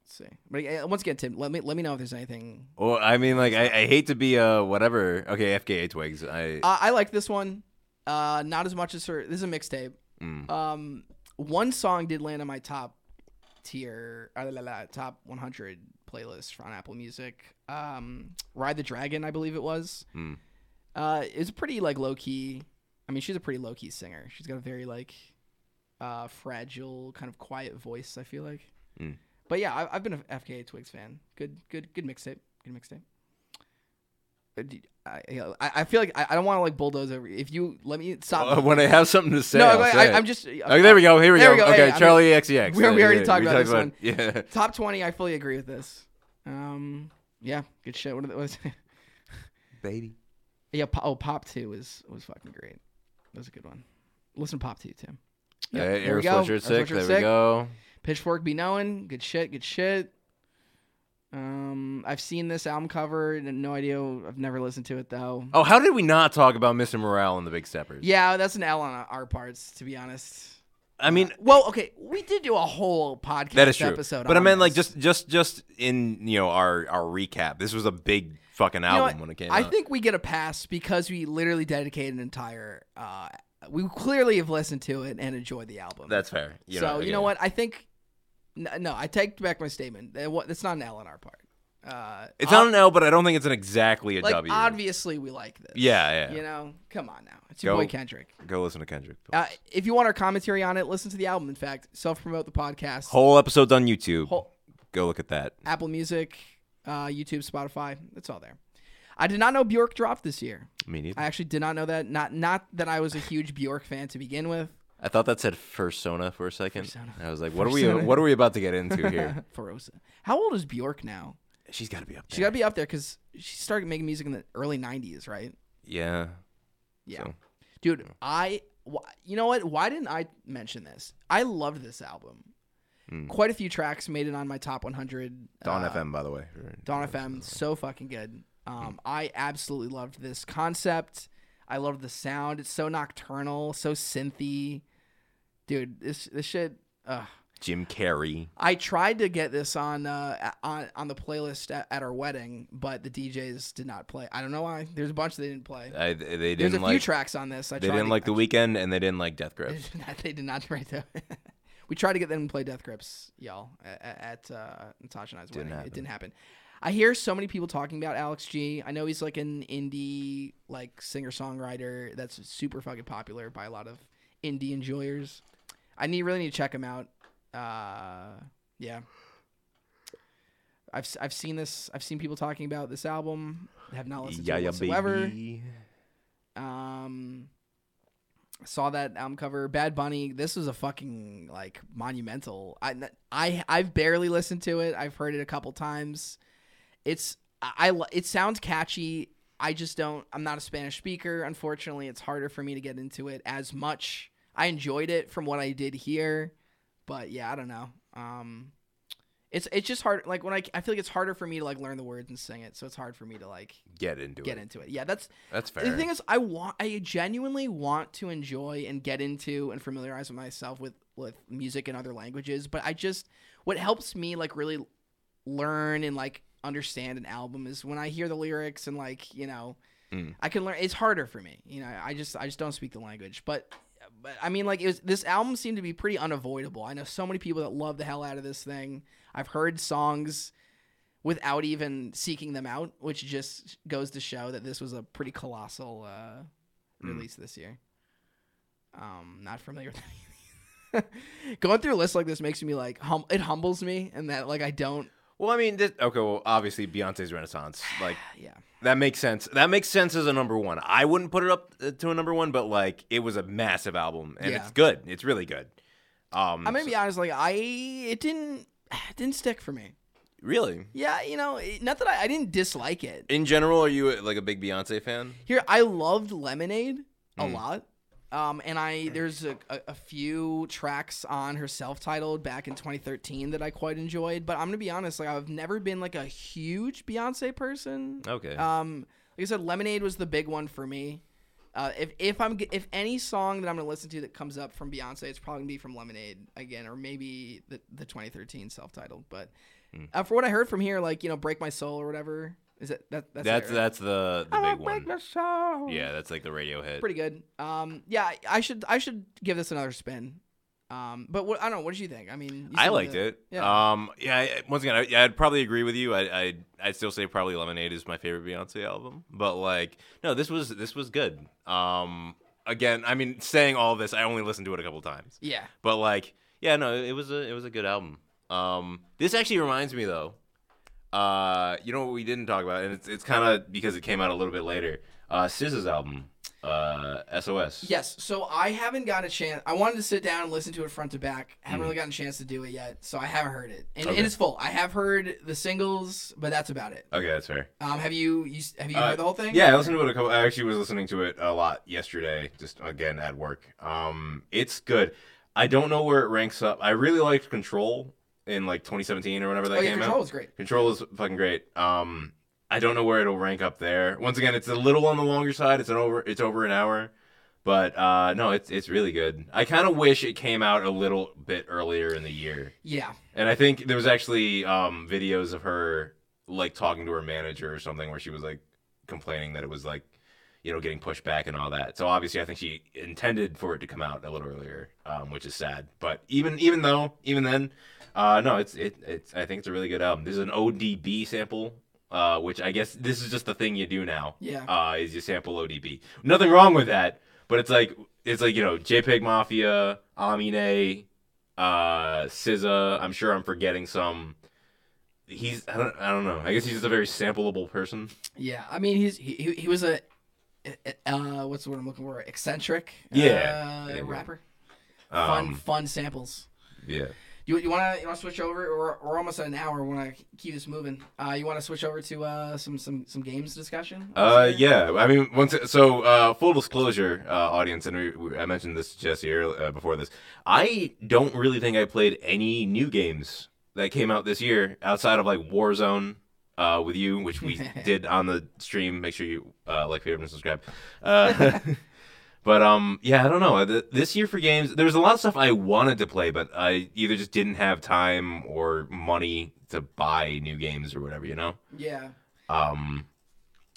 let's see. But uh, once again, Tim, let me let me know if there's anything. Well, I mean, like, I, I hate to be uh whatever. Okay, FKA Twigs. I Uh, I like this one, uh, not as much as her. This is a mixtape. Mm. Um, one song did land on my top tier, uh, la, la, la, top 100 playlist on Apple Music. Um, Ride the Dragon, I believe it was. Mm. Uh, it's a pretty like low key. I mean, she's a pretty low key singer. She's got a very like uh, fragile, kind of quiet voice. I feel like. Mm. But yeah, I, I've been a FKA Twigs fan. Good, good, good mixtape. Good mixtape. Uh, do- I, I I feel like I, I don't want to like bulldoze over. you. If you let me stop. Uh, when I have something to say, no, I'll I, say I, it. I'm just. Okay, there we go. Here we There go. we go. Okay, Hey, I Charli mean, XCX. we- we already yeah, talked we about this one. Yeah. Top twenty, I fully agree with this. Um, yeah, good shit. What, are the- was Baby. Yeah, oh, Pop Two was was fucking great. That was a good one. Listen to Pop Two, Tim. Yeah, there Earl we go. Sweatshirt sick. There we go. Pitchfork be knowing. Good shit. Good shit. Um, I've seen this album cover. No idea. I've never listened to it though. Oh, how did we not talk about Mr. Morale and the Big Steppers? Yeah, that's an L on our parts, to be honest. I mean, Well, okay, we did do a whole podcast that is true. episode. But I meant like just just just in you know our our recap. This was a big fucking You know album when it came out. I out. think we get a pass because we literally dedicated an entire. Uh, we clearly have listened to it and enjoyed the album. that's fair. You so know, you know what? I think. N- No, I take back my statement. That It's not an L on our part. Uh, It's ob- not an L, but I don't think it's an exactly a like W. obviously we like this. Yeah, yeah. You know, come on now. It's your Go- boy Kendrick. Go listen to Kendrick. Uh, if you want our commentary on it, listen to the album. In fact, self promote the podcast. Whole episode's on YouTube. Whole- Go look at that. Apple Music, uh, YouTube, Spotify. It's all there. I did not know Bjork dropped this year. Me neither. I actually did not know that. Not not that I was a huge Bjork fan to begin with. I thought that said Fursona for a second. Fursona. I was like, what are we what are we about to get into here? Fossora. How old is Bjork now? She's got to be up there. She got to be up there because she started making music in the early '90s, right? yeah. Yeah, So- dude. I you know what? Why didn't I mention this? I loved this album. Quite a few tracks made it on my top 100. Dawn uh, FM, by the way. Dawn FM, so fucking good. Um, I absolutely loved this concept. I loved the sound. It's so nocturnal, so synthy. Dude, this this shit. Uh, Jim Carrey. I tried to get this on uh, on on the playlist at, at our wedding, but the DJs did not play. I don't know why. There's a bunch they didn't play. I, they didn't There's a few tracks on this. I they didn't to- like the Weeknd, and they didn't like Death Grips. they did not write that. we tried to get them to play Death Grips, y'all, at, at uh, Natasha and I's wedding. happen. It didn't happen. I hear so many people talking about Alex G. I know he's like an indie like singer songwriter that's super fucking popular by a lot of indie enjoyers. I need really need to check him out. Uh, yeah. I've I've seen this. I've seen people talking about this album. Have not listened to it yeah, whatsoever. baby. Um, saw that album cover. Bad Bunny. This was a fucking like monumental. I I I've barely listened to it. I've heard it a couple times. It's I, I it sounds catchy. I just don't. I'm not a Spanish speaker. Unfortunately, it's harder for me to get into it as much. I enjoyed it from what I did here, but yeah, I don't know. Um, it's it's just hard. Like when I I feel like it's harder for me to like learn the words and sing it, so it's hard for me to like Get into get it. into it. Yeah, that's That's fair. the thing is, I want, I genuinely want to enjoy and get into and familiarize with myself with with music in other languages. But I just, what helps me like really learn and like understand an album is when I hear the lyrics and like you know, Mm. I can learn. It's harder for me, you know. I just, I just don't speak the language, but. But I mean, like, it was, this album seemed to be pretty unavoidable. I know so many people that love the hell out of this thing. I've heard songs without even seeking them out, which just goes to show that this was a pretty colossal uh, release this year. Um, not familiar with that. Going through a list like this makes me like hum- it humbles me, and that like I don't. Well, I mean, this, okay. Well, obviously, Beyonce's Renaissance, like Yeah, that makes sense. That makes sense as a number one. I wouldn't put it up uh, to a number one, but like it was a massive album, and Yeah. it's good. It's really good. Um, I'm gonna so- be honest. Like I, it didn't, it didn't stick for me. really. Yeah, you know, not that I, I didn't dislike it. In general, are you like a big Beyonce fan? Here, I loved Lemonade a Mm. lot. Um, and I there's a, a, a few tracks on her self-titled back in 2013 that I quite enjoyed. But I'm gonna be honest, like I've never been like a huge Beyonce person. Okay. Um, like I said, Lemonade was the big one for me. Uh, if if I'm if any song that I'm gonna listen to that comes up from Beyonce, it's probably gonna be from Lemonade again, or maybe the the 2013 self-titled. But Hmm. uh, for what I heard from here, like you know, Break My Soul or whatever, is it that that's that's right? that's the the I big one. Yeah, that's like the radio hit. pretty good. Um, yeah, I- I should I should give this another spin. Um, but what I don't know. What did you think? I mean, I liked to- it. Yeah. Um, yeah. Once again, I, yeah, I'd probably agree with you. I, I, I'd still say probably Lemonade is my favorite Beyonce album. But like, no, this was this was good. Um, again, I mean, saying all this, I only listened to it a couple times. yeah. But like, yeah, no, it was a it was a good album. Um, this actually reminds me though. Uh, you know what we didn't talk about, and it's it's kind of because it came out a little bit later. Uh, SZA's album, uh, SOS. Yes. So I haven't got a chance. I wanted to sit down and listen to it front to back. Mm. Haven't really gotten a chance to do it yet. So I haven't heard it, and Okay. it is full. I have heard the singles, but that's about it. Okay, that's fair. Um, have you, you have you Uh, heard the whole thing? Yeah, I listened to it a couple. I actually was listening to it a lot yesterday, just again at work. Um, it's good. I don't know where it ranks up. I really liked Control in like 2017 or whenever that Oh yeah, came Control out. was great. Control is fucking great. Um, I don't know where it'll rank up there. Once again, it's a little on the longer side. It's an over. It's over an hour, but uh, no, it's it's really good. I kind of wish it came out a little bit earlier in the year. Yeah. And I think there was actually um, videos of her like talking to her manager or something where she was like complaining that it was like you know getting pushed back and all that. So obviously, I think she intended for it to come out a little earlier, um, which is sad. But even even though even then, uh, no, it's it it's I think it's a really good album. There's an ODB sample. Uh, which I guess this is just the thing you do now. Yeah. Uh, is you sample ODB. Nothing wrong with that, but it's like it's like you know JPEG Mafia, Amine, uh, SZA. I'm sure I'm forgetting some. He's I don't I don't know. I guess he's just a very sampleable person. Yeah. I mean, he's he, he- was a uh what's the word I'm looking for? Eccentric. Yeah. Uh, rapper. Fun Um, fun samples. Yeah. You you want to you want to switch over? We're, we're almost at an hour. We want to keep this moving. Uh, you want to switch over to uh some some some games discussion? Uh, yeah. I mean, once so uh, full disclosure, uh, audience, and we, we, I mentioned this to Jesse earlier, uh, before this. I don't really think I played any new games that came out this year outside of like Warzone. Uh, with you, which we did on the stream. Make sure you uh, like, favorite, and subscribe. Uh, but um, yeah, I don't know. Th- This year for games, there was a lot of stuff I wanted to play, but I either just didn't have time or money to buy new games or whatever. You know. Yeah. Um,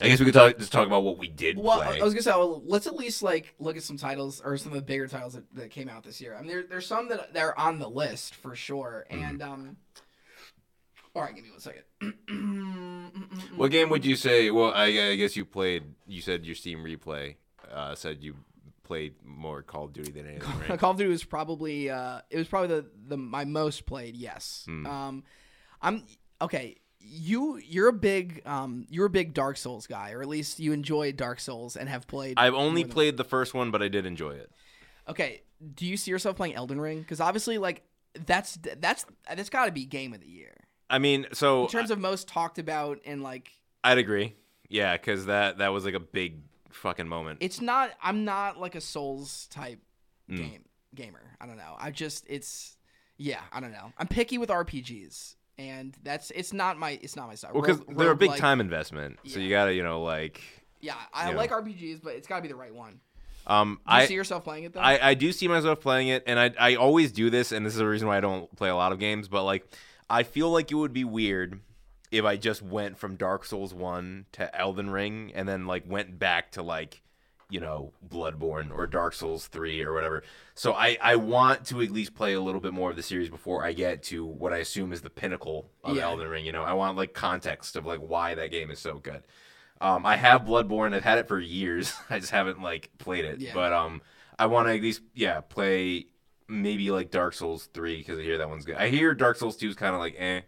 I guess we could talk just talk about what we did Well, play. I was gonna say, well, let's at least like look at some titles or some of the bigger titles that, that came out this year. I mean, there, there's some that that are on the list for sure. Mm-hmm. And um, all right, give me one second. What game would you say? Well, I, I guess you played. You said your Steam replay uh, said you played more Call of Duty than anything, right? Call of Duty was probably uh, it was probably the, the my most played. Yes. Hmm. Um, I'm okay. You you're a big um you're a big Dark Souls guy, or at least you enjoy Dark Souls and have played. I've only played the first one, but I did enjoy it. Okay, do you see yourself playing Elden Ring? Because obviously, like that's that's that's got to be game of the year I mean, so in terms of most talked about and like I'd agree. Yeah, because that that was like a big fucking moment. it's not. I'm not like a Souls type Mm. game gamer. I don't know. I just it's yeah. I don't know. I'm picky with RPGs, and that's it's not my it's not my style. well, because they're a big roguelike- time investment, so you gotta, you know, like. Yeah, I Yeah. like RPGs, but it's got to be the right one. Um, Do you I see yourself playing it though? I, I do see myself playing it, and I I always do this, and this is the reason why I don't play a lot of games. But like, I feel like it would be weird if I just went from Dark Souls one to Elden Ring, and then like went back to like, you know, Bloodborne or Dark Souls three or whatever. So I I want to at least play a little bit more of the series before I get to what I assume is the pinnacle of Yeah. Elden Ring. You know, I want like context of like why that game is so good. Um, I have Bloodborne. I've had it for years. I just haven't like played it. Yeah. But um, I want to at least yeah play maybe like Dark Souls three because I hear that one's good. I hear Dark Souls two is kind of like eh.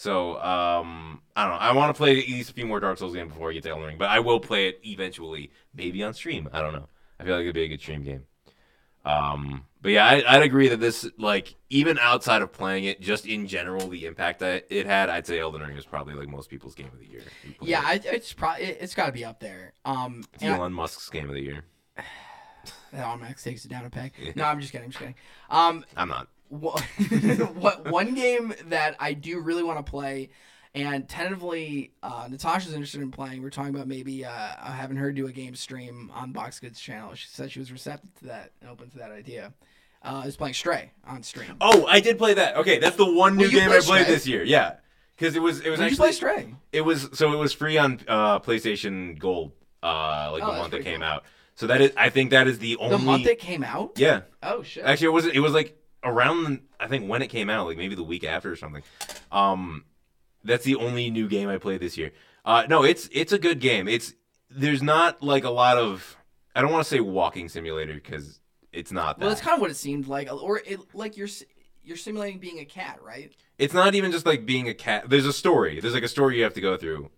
So um, I don't know. I want to play at least a few more Dark Souls games before I get to Elden Ring, but I will play it eventually, maybe on stream. I don't know. I feel like it'd be a good stream game. Um, but yeah, I, I'd agree that this like even outside of playing it, just in general, the impact that it had, I'd say Elden Ring is probably like most people's game of the year. yeah. I, it's probably it's got to be up there. Um, It's and I- Elon Musk's game of the year. that automatic takes it down a peg. No, I'm just kidding. I'm just kidding. Um, I'm not. Wha- what one game that I do really want to play, and tentatively uh, Natasha's interested in playing. We're talking about maybe uh, having her do a game stream on Boxed Goods channel. She said she was receptive to that and open to that idea. Uh, is playing Stray on stream. Oh, I did play that. Okay, that's the one new Well, game I played Stray? this year. Yeah, because it was it was you actually play Stray? It was so it was free on uh, PlayStation Gold, uh, like Oh, the month it came cool. out. So that is, I think that is the only The month it came out. Yeah, Oh shit. actually, it was it was like around the, I think when it came out, like maybe the week after or something. Um, that's the only new game I played this year. Uh, no, it's it's a good game. It's there's not like a lot of I don't want to say walking simulator because it's not that. well, that's kind of what it seemed like, or it like you're you're simulating being a cat, right? it's not even just like being a cat. There's a story. There's like a story you have to go through.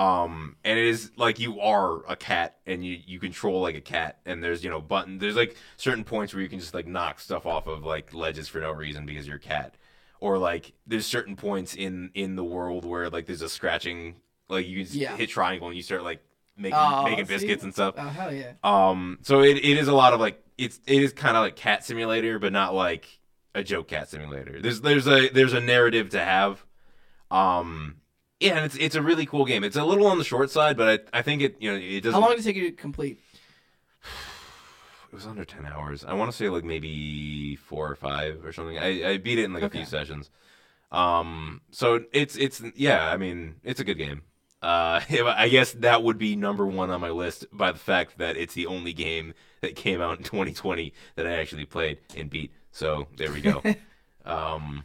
Um, and it is like you are a cat and you, you control like a cat and there's, you know, button, there's like certain points where you can just like knock stuff off of like ledges for no reason because you're a cat. Or like there's certain points in, in the world where like there's a scratching, like you just Yeah. hit triangle and you start like making, Oh, making see? biscuits and stuff. Oh hell yeah. Um, so it, it is a lot of like it's it is kind of like cat simulator, but not like a joke cat simulator. There's there's a there's a narrative to have. Um, yeah, and it's it's a really cool game. It's a little on the short side, but I I think it you know it doesn't. How long did it take you to complete? It was under ten hours. I want to say like maybe four or five or something. I, I beat it in like a few sessions. Um, so it's it's yeah. I mean, it's a good game. Uh, I guess that would be number one on my list by the fact that it's the only game that came out in 2020 that I actually played and beat. So there we go. um,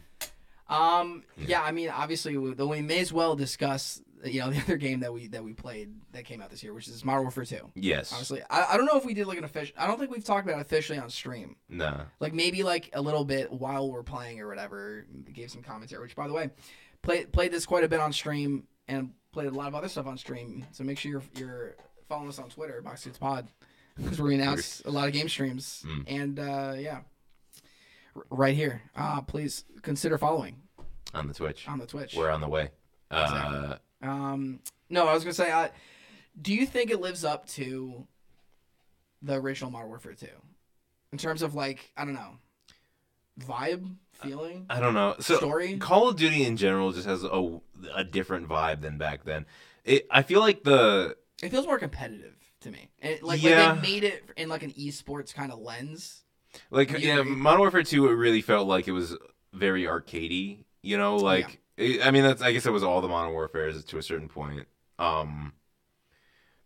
Um, yeah, I mean, obviously, we, we may as well discuss, you know, the other game that we that we played that came out this year, which is Modern Warfare Two. yes. Honestly, I, I don't know if we did like an official. I don't think we've talked about it officially on stream. Nah. Like maybe like a little bit while we're playing or whatever. Gave some commentary. Which, by the way, played played this quite a bit on stream and played a lot of other stuff on stream. So make sure you're you're following us on Twitter, Box its Pod, because we announce a lot of game streams. Hmm. And uh, yeah. Right here. Uh, please consider following on the Twitch. on the Twitch. We're on the way. Uh, Um, no, I was gonna say, uh, do you think it lives up to the original Modern Warfare 2 in terms of like I don't know, vibe, feeling? I don't know. So Story? Call of Duty in general just has a, a different vibe than back then. It, I feel like the It feels more competitive to me. And it, like, Yeah. like they made it in like an esports kind of lens. Like You yeah, agree? Modern Warfare Two. It really felt like it was very arcadey. You know, like it- I mean, that's I guess it was all the Modern Warfares to a certain point. Um,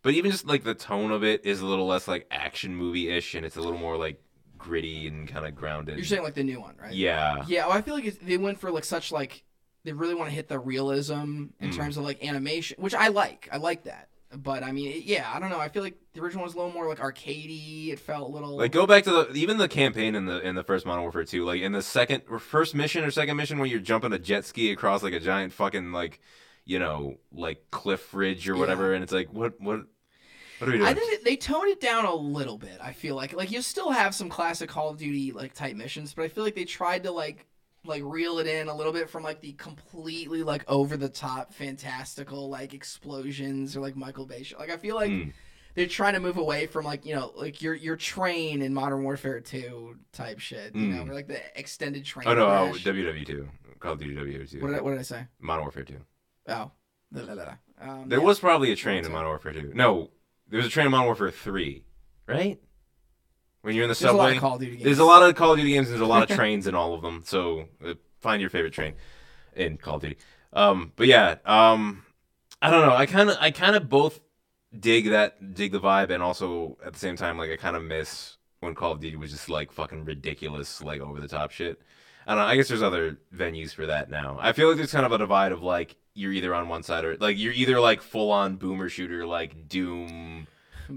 but even just like the tone of it is a little less like action movie ish, and it's a little more like gritty and kind of grounded. You're saying like the new one, right? yeah, Yeah, well, I feel like they went for like such like they really want to hit the realism in Mm. terms of like animation, which I like. I like that. But I mean, yeah, I don't know. I feel like the original was a little more like arcadey. It felt a little Like go back to the even the campaign in the in the first Modern Warfare 2, like in the second or first mission or second mission where you're jumping a jet ski across like a giant fucking like you know like cliff ridge or whatever, and it's like what what what are we doing? I think they toned it down a little bit. I feel like like you still have some classic Call of Duty like type missions, but I feel like they tried to like like reel it in a little bit from like the completely like over the top fantastical like explosions or like Michael Bay shit. Like I feel like Hmm. they're trying to move away from like you know like your your train in Modern Warfare 2 type shit. You know, Mm. or like the extended train. oh no, oh, WW Two, Call of Duty WW2, what, did I, what did I say? Modern Warfare 2. Oh, La, la, la. Um, There yeah. was probably a train in Modern Warfare 2. No, there was a train in Modern Warfare 3, right? When you're in the There's a subway, of Call of Duty games. there's a lot of Call of Duty games. There's a lot of trains in all of them. So uh, find your favorite train in Call of Duty. Um, but yeah, um, I don't know. I kind of, I kind of both dig that, dig the vibe, and also at the same time, like I kind of miss when Call of Duty was just like fucking ridiculous, like over the top shit. I don't know. I guess there's other venues for that now. I feel like there's kind of a divide of like you're either on one side or like you're either like full on boomer shooter, like Doom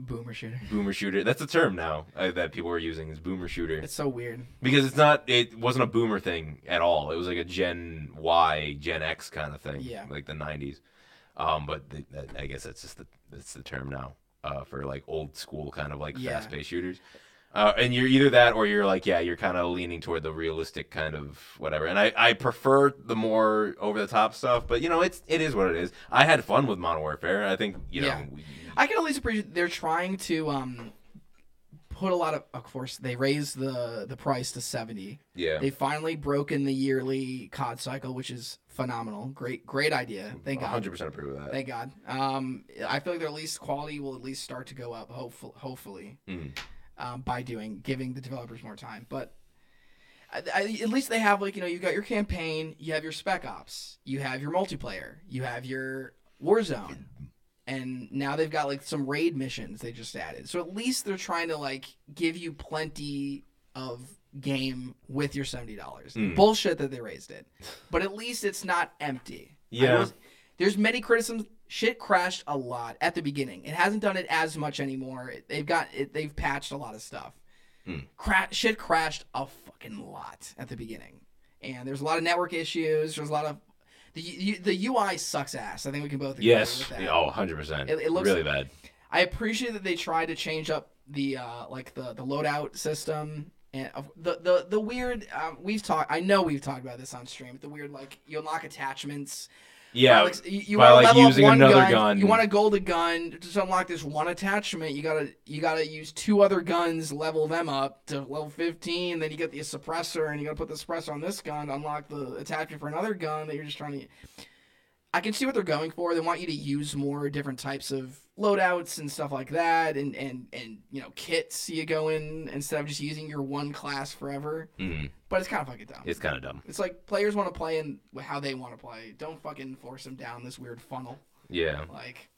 boomer shooter. boomer shooter. That's a term now uh, that people are using is boomer shooter It's so weird. because it's not. It wasn't a boomer thing at all. It was like a Gen Y, Gen X kind of thing. Yeah. like the '90s. Um, but the, that, I guess that's just the that's the term now uh, for like old school kind of like Yeah. fast paced shooters. Uh, and you're either that or you're like, yeah, you're kind of leaning toward the realistic kind of whatever. And I, I prefer the more over the top stuff, but you know, it's it is what it is. I had fun with Modern Warfare. I think you know, Yeah. we- I can at least appreciate they're trying to um put a lot of of course they raised the the price to 70. yeah, They finally broken the yearly COD cycle, which is phenomenal. Great great idea. Thank God. 100 percent approve of that. Thank God. Um I feel like their least quality will at least start to go up hopefully hopefully. Mhm. Um, by doing giving the developers more time. But I, I, at least they have like you know you've got your campaign, you have your spec ops, you have your multiplayer, you have your Warzone, and now they've got like some raid missions they just added. So at least they're trying to like give you plenty of game with your seventy dollars. Mm. Bullshit that they raised it, but at least it's not empty. Yeah. was- there's many criticisms. Shit crashed a lot at the beginning. It hasn't done it as much anymore. It- They've got it, they've patched a lot of stuff. Cra- shit crashed a fucking lot at the beginning, and there's a lot of network issues. There's a lot of the the UI sucks ass. I think we can both agree Yes. with that. Yeah, Oh, 100 percent. It- it looks- really bad. I appreciate that they tried to change up the uh, like the the loadout system and the the the weird. Um, we've talked. I know we've talked about this on stream. But the weird like you unlock attachments. Yeah. By, like, you, you by, wanna like, level up using one another gun, gun. You want to gold a gun to unlock this one attachment. You gotta you gotta use two other guns, level them up to level fifteen. Then you get the suppressor, and you gotta put the suppressor on this gun to unlock the attachment for another gun that you're just trying to. I can see what they're going for. They want you to use more different types of loadouts and stuff like that, and and and you know kits you go in instead of just using your one class forever. Mhm. But it's kind of fucking dumb. It's kind of dumb. It's like players want to play in how they want to play. Don't fucking force them down this weird funnel. Yeah. Like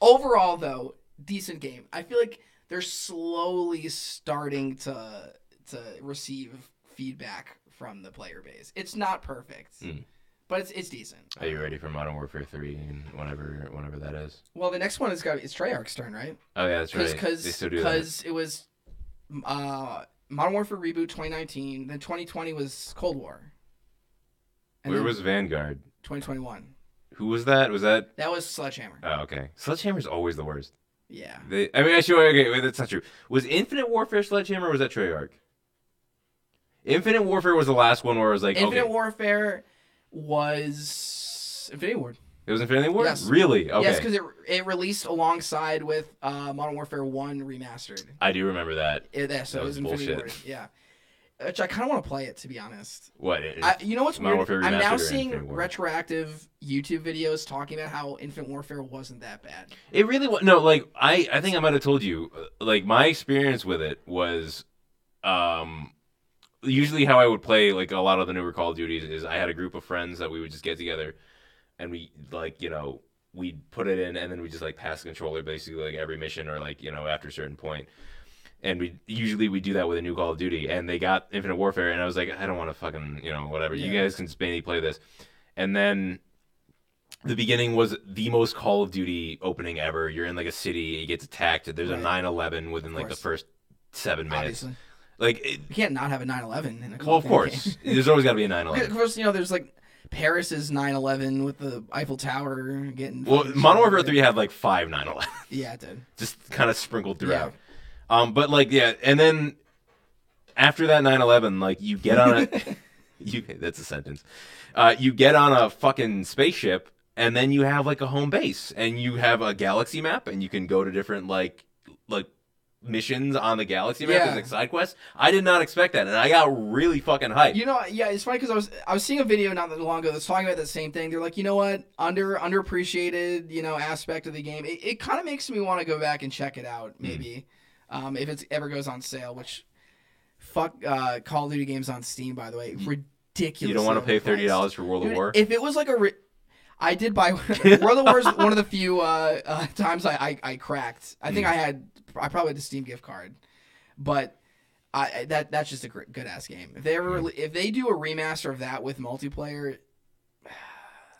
overall though, decent game. I feel like they're slowly starting to to receive feedback from the player base. It's not perfect. Mm. But it's it's decent. Are you ready for Modern Warfare 3 and whenever whenever that is? Well, the next one is got it's Treyarch's turn, right? Oh yeah, that's right. Because they still do that. because it was uh Modern Warfare reboot 2019, then 2020 was Cold War. And Where was Vanguard? 2021? Who was that? Was that? That was Sledgehammer. Oh, okay. Sledgehammer's always the worst. Yeah. They, I mean, actually, okay, wait, that's not true. Was Infinite Warfare Sledgehammer or was that Treyarch? Infinite Warfare was the last one where I was like, Infinite okay, Warfare was Infinity Ward. it was Infinity Ward. Yes. Really? Okay. Yes, because it it released alongside with uh, Modern Warfare One remastered. I do remember that. It, yeah, so That it was was Infinity. Ward. Yeah, which I kind of want to play it to be honest. What? it- I, you know what's Modern weird? I'm now seeing retroactive YouTube videos talking about how Infinite Warfare wasn't that bad. It really was no. Like I, I think I might have told you. uh, Like my experience with it was, um, usually how I would play like a lot of the newer Call of Duties is I had a group of friends that we would just get together, and we like you know we'd put it in and then we just like pass the controller basically like every mission or like you know after a certain point. And we usually we do that with a new Call of Duty, and they got Infinite Warfare, and I was like, I don't want to fucking you know whatever. You guys can mainly play this, and then the beginning was the most Call of Duty opening ever. You're in like a city, it gets attacked. There's a 9/11 within like the first seven minutes. Obviously, Like, it, you can't not have a 9/11 in a well, of course, there's always got to be a Of 9/11. Of course, you know there's like Paris's 9/11 with the Eiffel Tower getting. Well, Modern Warfare 3 had like five 9/11, Yeah, it did. just kind of sprinkled throughout. Um, but like, yeah, and then after that 9/11, like you get on a, you that's a sentence. Uh, you get on a fucking spaceship, and then you have like a home base, and you have a galaxy map, and you can go to different like like missions on the galaxy map Yeah. as like side quests. I did not expect that, and I got really fucking hyped. You know, yeah, it's funny because I was I was seeing a video not that long ago that's talking about the same thing. They're like, you know what, under underappreciated, you know, aspect of the game. It, it kind of makes me want to go back and check it out, Hmm. maybe, um, if it ever goes on sale. Which, fuck, uh, Call of Duty games on Steam, by the way, ridiculous. you don't want to pay thirty dollars for World at War? If it was like a, ri- I did buy World at War is one of the few uh, uh, times I, I I cracked. I Hmm. think I had I probably had a Steam gift card, but I that that's just a good ass game. If they ever Hmm. if they do a remaster of that with multiplayer,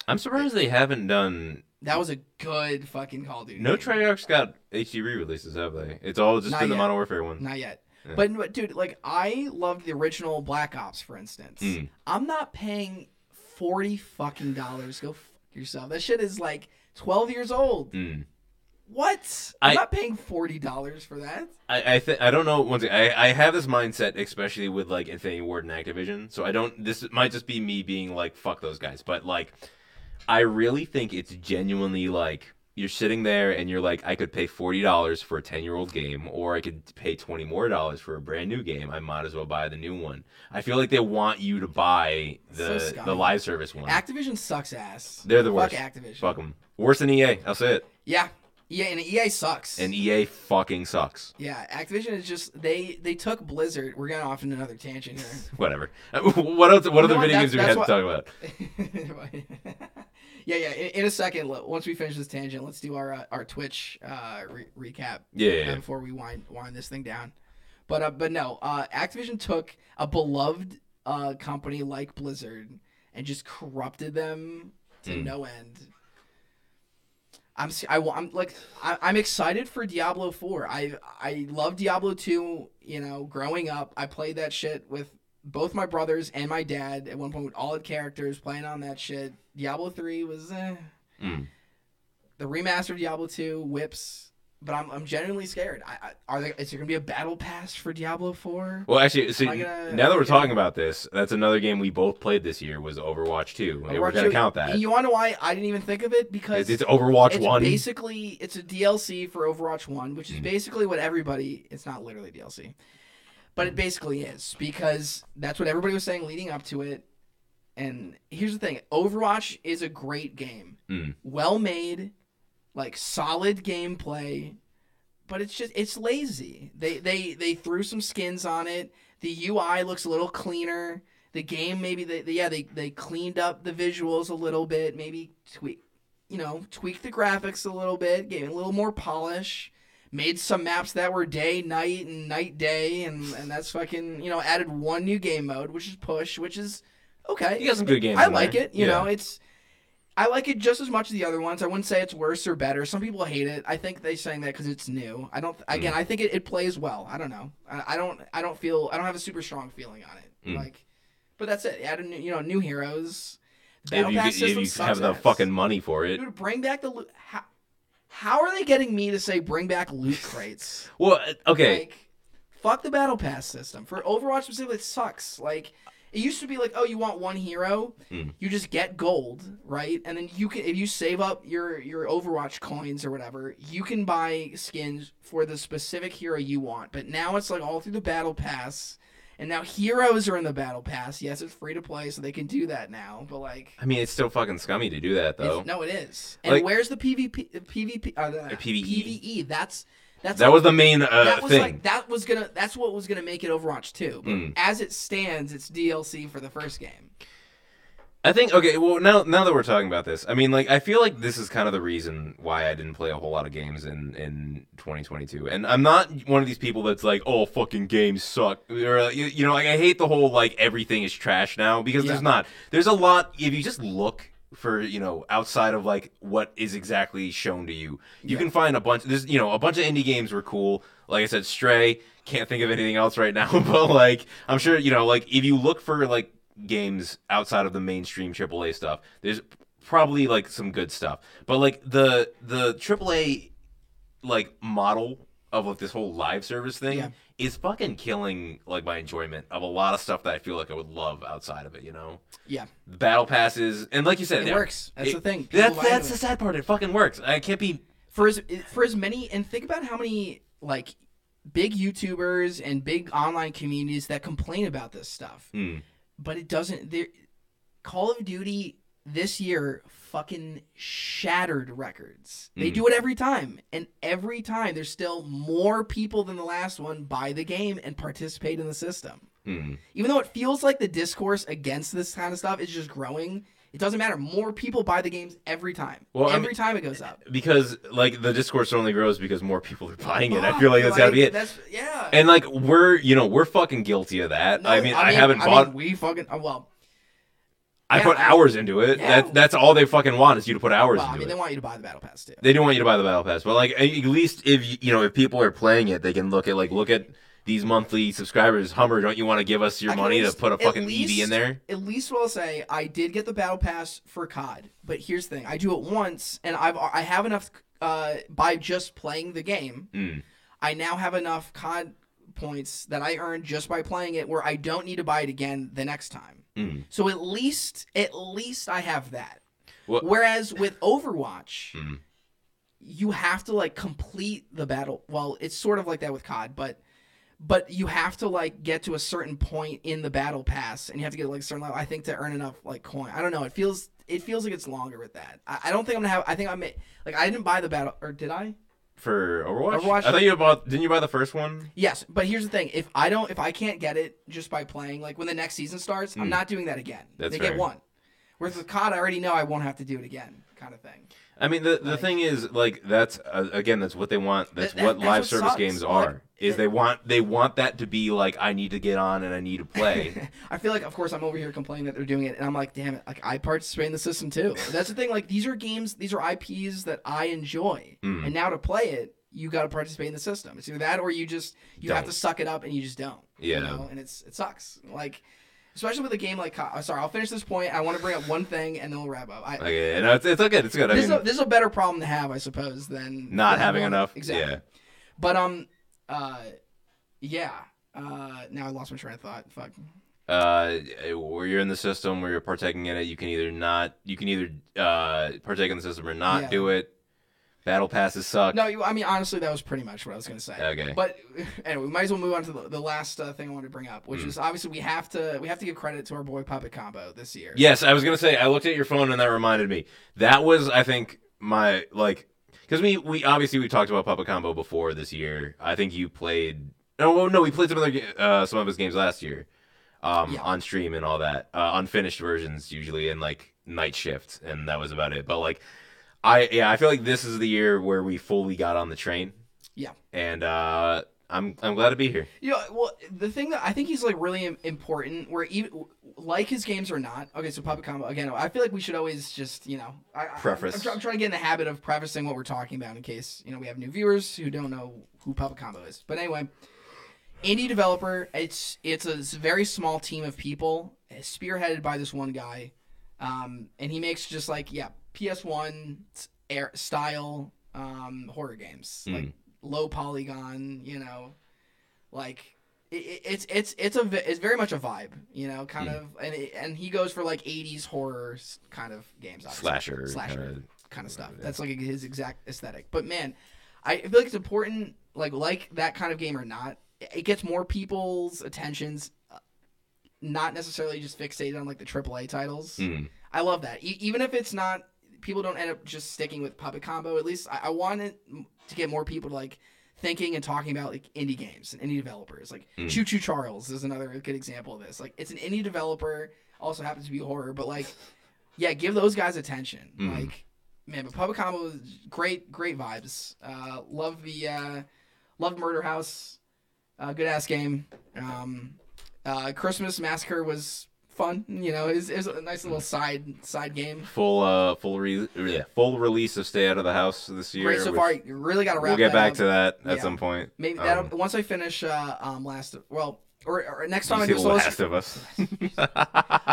I'm surprised they haven't done. that was a good fucking Call of Duty. No game. Treyarch's got HD re-releases, have they? It's all just Not been the yet. Modern Warfare one. Not yet. But, but dude, like I loved the original Black Ops, for instance. Mm. I'm not paying forty fucking dollars. Go fuck yourself. That shit is like twelve years old. Mm. What? I'm I- not paying forty dollars for that. I I, th- I don't know. Once I I have this mindset, especially with like Infinity Ward and Activision. So I don't. This might just be me being like, "Fuck those guys," but like, I really think it's genuinely like you're sitting there and you're like, I could pay forty dollars for a ten year old game, or I could pay twenty more dollars for a brand new game. I might as well buy the new one. I feel like they want you to buy the scummy. the live service one. Activision sucks ass. They're the Fuck worst. Activision. Fuck them. Worse than EA. I'll say it. Yeah. Yeah, and EA sucks. And EA fucking sucks. yeah, Activision is just they they took Blizzard. We're going off in another tangent here. Whatever. what else? What other video games do we have to talk about? yeah, yeah. In, in a second, once we finish this tangent, let's do our uh, our Twitch uh, re- recap. Yeah, yeah, yeah. before we wind wind this thing down. But uh, but no, uh, Activision took a beloved uh, company like Blizzard and just corrupted them to Mm. no end. I'm I, I'm like I, I'm excited for Diablo 4. I I love Diablo 2. You know, growing up, I played that shit with both my brothers and my dad at one point with all the characters playing on that shit. Diablo 3 was eh. Mm. The remaster of Diablo 2 whips, but I'm I'm genuinely scared. I, I are there is there gonna be a battle pass for Diablo 4? Well, actually, see, gonna- now that we're talking about this, that's another game we both played this year was Overwatch 2. and we're gonna 2 count that. You want to know why I didn't even think of it because It's, it's Overwatch it's 1. basically it's a DLC for Overwatch One, which is Mm. basically what everybody. It's not literally DLC, but it basically is because that's what everybody was saying leading up to it. And here's the thing: Overwatch is a great game, Mm. well made, like solid gameplay, but it's just it's lazy. They they they threw some skins on it. The UI looks a little cleaner. The game maybe they, they yeah they they cleaned up the visuals a little bit, maybe tweak you know, tweak the graphics a little bit, gave it a little more polish, made some maps that were day, night, and night, day, and, and that's fucking, you know, added one new game mode, which is push, which is okay. You got some good games I like there. it. You Yeah. know, it's. I like it just as much as the other ones. I wouldn't say it's worse or better. Some people hate it. I think they're saying that because it's new. I don't. Again, Mm. I think it, it plays well. I don't know. I, I don't. I don't feel. I don't have a super strong feeling on it. Mm. Like, but that's it. Add a new, you know new heroes. The if Battle you, pass if system you sucks have the ass. fucking money for it. Dude, bring back the loot. How, how are they getting me to say bring back loot crates? Well, uh, okay. Like, Fuck the battle pass system for Overwatch specifically. It sucks. Like it used to be like, oh, you want one hero, Hmm. you just get gold, right? And then you can if you save up your your Overwatch coins or whatever, you can buy skins for the specific hero you want. But now it's like all through the battle pass. And now heroes are in the battle pass. Yes, it's free to play, so they can do that now. But like, I mean, it's still fucking scummy to do that though. no, it is. And Like- where's the PvP? PvP? Uh, the PvE. PvE. That's that's that was the main uh, that was thing. like that was gonna that's what was gonna make it Overwatch 2. But Mm. as it stands, it's DLC for the first game. I think okay. Well, now now that we're talking about this, I mean, like, I feel like this is kind of the reason why I didn't play a whole lot of games in in 2022. And I'm not one of these people that's like, oh, fucking games suck, or uh, you, you know, like I hate the whole like everything is trash now because Yeah. there's not. There's a lot. If you just look for you know outside of like what is exactly shown to you, you Yeah. can find a bunch. There's you know a bunch of indie games were cool. Like I said, Stray. Can't think of anything else right now, but like I'm sure you know, like if you look for like games outside of the mainstream AAA stuff, there's probably like some good stuff. But like the the AAA like model of like this whole live service thing Yeah. is fucking killing like my enjoyment of a lot of stuff that I feel like I would love outside of it. You know, Yeah. battle passes and like you said, It yeah, works. That's it- the thing. People That's that's the sad part. It fucking works. I can't be. For as for as many and think about how many like big YouTubers and big online communities that complain about this stuff. Mm. But it doesn't there Call of Duty this year fucking shattered records. They Mm. do it every time. And every time there's still more people than the last one buy the game and participate in the system. Mm. Even though it feels like the discourse against this kind of stuff is just growing, it doesn't matter. More people buy the games every time. Well, I every mean- time it goes up. Because like the discourse only grows because more people are buying it. I feel like that's Like, gotta be it. That's yeah. And like we're you know we're fucking guilty of that. No, I mean I, haven't I bought. mean, we fucking uh, well. I yeah, put hours into it. yeah. That that's all they fucking want is you to put hours Well, into it. I mean, it. they want you to buy the battle pass too. They do want you to buy the battle pass, but like at least if you you know if people are playing it, they can look at like look at these monthly subscribers. Hummer, don't you want to give us your money at to put a fucking least- EV in there? At least what I'll say, I did get the battle pass for COD, but here's the thing: I do it once, and I've I have enough uh, by just playing the game. Mm. I now have enough COD points that I earned just by playing it, where I don't need to buy it again the next time. Mm. So at least at least I have that. Well- Whereas with Overwatch, Mm. you have to like complete the battle. Well, it's sort of like that with COD, but but you have to like get to a certain point in the battle pass, and you have to get like a certain level. I think to earn enough like coin. I don't know. It feels it feels like it's longer with that. I, I don't think I'm gonna have. I think I may like I didn't buy the battle or did I? For Overwatch? Overwatch- I thought you bought. Didn't you buy the first one? Yes, but here's the thing: if I don't, if I can't get it just by playing, like when the next season starts, I'm not doing that again. Hmm. That's they fair. get one. Whereas with COD, I already know I won't have to do it again, kind of thing. I mean, the the thing is, like, that's uh, again, that's what they want. That's That- what that's live what service sucks. games Like, are. Is they want they want that to be like, I need to get on and I need to play. I feel like, of course, I'm over here complaining that they're doing it, and I'm like, damn it, like I participate in the system too. That's the thing. Like these are games, these are IPs that I enjoy, Mm. and now to play it, you got to participate in the system. It's either that or you just you have Don't. to suck it up and you just don't. you Yeah. know? and it's it sucks. Like. Especially with a game like, sorry, I'll finish this point. I want to bring up one thing, and then we'll wrap up. I, okay, no, it's it's okay. It's good. I this, mean, is a, this is a better problem to have, I suppose, than not than having enough. Exactly. Yeah. But um, uh, yeah. Uh, now I lost my train of thought. Fuck. uh, where you're in the system, where you're partaking in it, you can either not, you can either uh, partake in the system or not Yeah. do it. Battle passes suck. No, I mean honestly, that was pretty much what I was gonna say. Okay. But anyway, we might as well move on to the, the last uh, thing I wanted to bring up, which Hmm. is obviously we have to we have to give credit to our boy Puppet Combo this year. Yes, I was gonna say. I looked at your phone and that reminded me. That was, I think, my like, because we we obviously we talked about Puppet Combo before this year. I think you played. No, well, no, we played some other uh, some of his games last year, um, Yeah. on stream and all that, uh, unfinished versions usually, and like night shift, and that was about it. But like, I yeah, I feel like this is the year where we fully got on the train, Yeah. and uh, I'm I'm glad to be here. You know, well, the thing that I think he's like really important, where even like his games or not. Okay, so Puppet Combo again. I feel like we should always just you know, I, I- Preface. I'm, try- I'm trying to get in the habit of prefacing what we're talking about in case you know we have new viewers who don't know who Puppet Combo is. But anyway, indie developer. It's it's a very small team of people, spearheaded by this one guy, um, and he makes just like yeah, PS One air style um, horror games, like low polygon, you know, like it, it- it's it's it's a it's very much a vibe, you know, Hmm. kind of, and it, and he goes for like '80s horror kind of games, obviously. Slasher slasher kinda- kind of stuff. That's like his exact aesthetic. But man, I feel like it's important, like like that kind of game or not, it gets more people's attentions, uh, not necessarily just fixated on like the AAA titles. Mm. I love that. E- even if it's not, people don't end up just sticking with Puppet Combo. At least I, I want it to get more people to like thinking and talking about like indie games and indie developers. Like Choo Choo Charles is another good example of this. Like it's an indie developer, also happens to be horror, but like, yeah, give those guys attention. Like, man, but Puppet Combo great, great vibes. Uh, love the uh, love Murder House, uh, good ass game. Um, uh, Christmas Massacre was fun. You know, it's is a nice little side side game. Full uh full re- yeah, full release of Stay Out of the House this year. Great so far. You really got to wrap. We'll get back up. to that at Yeah. some point. Maybe Um, that once I finish uh, um last well or, or next time I do Last of Us.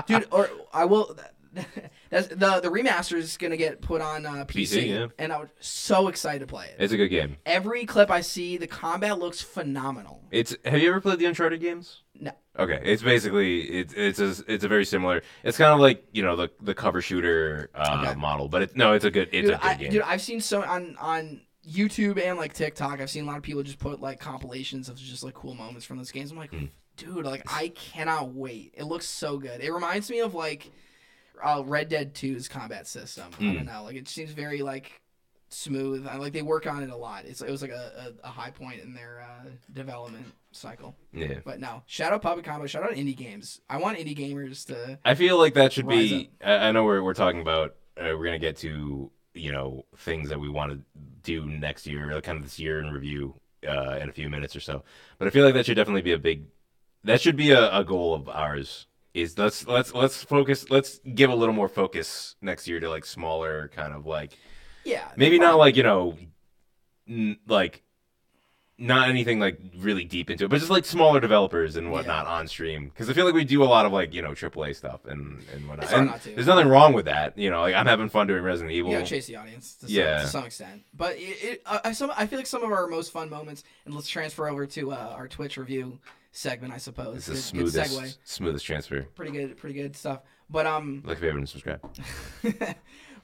dude or I will. That's, the the remaster is gonna get put on uh, PC, PC, yeah. and I'm so excited to play it. it's a good game. Every clip I see, the combat looks phenomenal. It's have you ever played the Uncharted games? No. Okay, it's basically it's it's a, it's a very similar. It's kind of like you know the the cover shooter uh, Okay. model, but it, no, it's a good it's dude, a good I, game. dude, I've seen so on on YouTube and like TikTok, I've seen a lot of people just put like compilations of just like cool moments from those games. I'm like, Hmm. dude, like I cannot wait. It looks so good. It reminds me of like uh, Red Dead 2's combat system. I Hmm. don't know, like it seems very like smooth. I like they work on it a lot. It's it was like a, a, a high point in their uh, development cycle. yeah, But no, shout out Puppet Combo, shout out indie games. I want indie gamers to. I feel like that should be. I, I know we're we're talking about. Uh, we're gonna get to you know things that we want to do next year, like kind of this year in review uh, in a few minutes or so. But I feel like that should definitely be a big. That should be a, a goal of ours. Is let's let's let's focus. Let's give a little more focus next year to like smaller kind of like Yeah, maybe not like you know, n- like not anything like really deep into it, but just like smaller developers and whatnot on stream. Because I feel like we do a lot of like you know AAA stuff and and whatnot. And not there's nothing wrong with that. You know, like I'm having fun doing Resident Evil. You gotta chase the audience to some, Yeah. to some extent. But it, it I, I, some, I feel like some of our most fun moments, and let's transfer over to uh, our Twitch review segment, I suppose. It's the Good- good smoothest segue. smoothest transfer. Pretty good, pretty good stuff. But um, Like favorite and subscribe.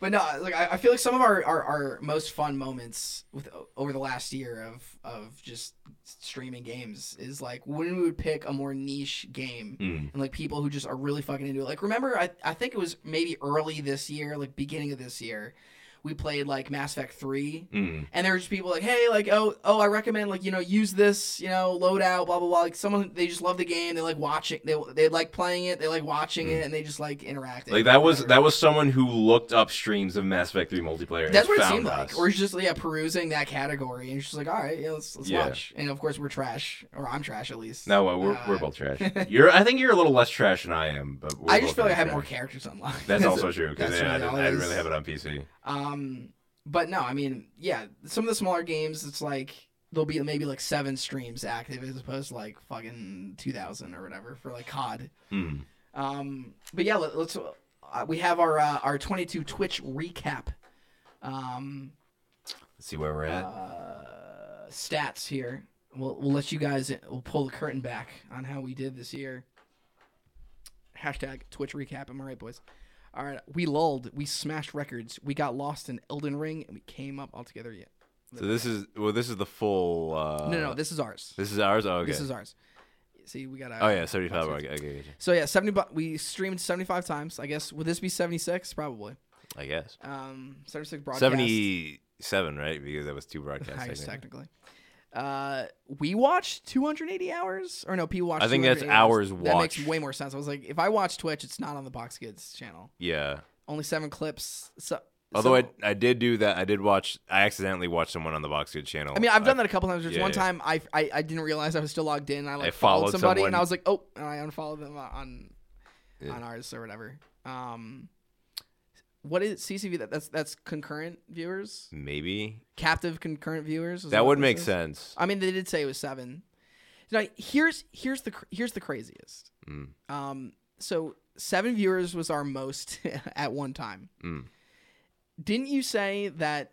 but no, like I, I feel like some of our, our, our most fun moments with over the last year of of just streaming games is like when we would pick a more niche game Mm. and like people who just are really fucking into it. Like remember, I I think it was maybe early this year, like beginning of this year. We played like Mass Effect three, Mm. and there were just people like, "Hey, like, oh, oh, I recommend like you know use this, you know, loadout, blah blah blah." Like someone they just love the game, they like watching, they they like playing it, they like watching it, and they just like interacting. Mm. Like that was that was someone who looked up streams of Mass Effect 3 multiplayer. and That's what it seemed like. us. Or just yeah perusing that category, and he's just like, all right, yeah, let's let's Yeah. watch. And of course we're trash, or I'm trash at least. No, well, we're, Uh, we're both trash. You're, I think you're a little less trash than I am, but we're I just feel like I have more characters unlocked. That's also true because yeah, I, really didn't, I didn't really have it on PC. Um, but no, I mean, yeah, some of the smaller games, it's like there'll be maybe like seven streams active as opposed to like fucking two thousand or whatever for like COD. Hmm. Um, but yeah, let, let's. Uh, we have our uh, our twenty two Twitch recap. Um, Let's see where we're at. uh, stats here. We'll we'll let you guys. We'll pull the curtain back on how we did this year. Hashtag Twitch recap. Am I right, boys? All right, we lulled. We smashed records. We got lost in Elden Ring, and we came up all together yet. So this is well, this is the full. Uh, no, no, this is ours. This is ours. Oh, okay. This is ours. See, we got. oh yeah, seventy-five. Okay, okay, okay, So yeah, seventy. bu- We streamed seventy-five times. I guess would this be seventy-six? Probably. I guess Um, seventy-six broadcasts. seventy-seven, right? Because that was two broadcasts. I guess technically. Uh, we watched 280 hours, or no? People watched. I think that's 280 hours That makes way more sense. I was like, if I watch Twitch, it's not on the Boxed Goods channel. Yeah. Only seven clips. So, Although so- I, I did do that. I did watch. I accidentally watched someone on the Boxed Goods channel. I mean, I've done that a couple times. There's yeah, one yeah. time I, I I didn't realize I was still logged in. I like I followed somebody, and. I was like, oh, and I unfollowed them on Yeah. on ours or whatever. Um, what is CCV? That that's that's concurrent viewers, Maybe captive concurrent viewers. Is that would make is? sense. I mean, they did say it was seven. Now, here's here's the here's the craziest. Mm. Um, so seven viewers was our most at one time. Mm. Didn't you say that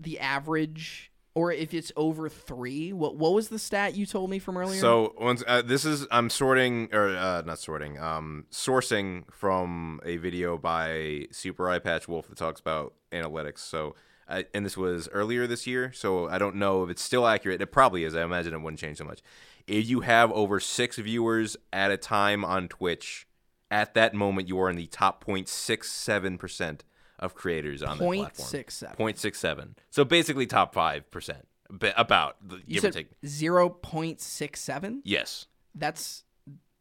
the average or if it's over three. What what was the stat you told me from earlier? So once uh, this is I'm sorting or uh, not sorting, um, sourcing from a video by Super Eyepatch Wolf that talks about analytics. So. I, and this was earlier this year, so I don't know if it's still accurate. It probably is. I imagine it wouldn't change so much. If you have over six viewers at a time on Twitch, at that moment you are in the top 0.67 percent of creators on the platform. 0.67. 0.67. So basically top five percent, about you give said take. zero point six seven. Yes. That's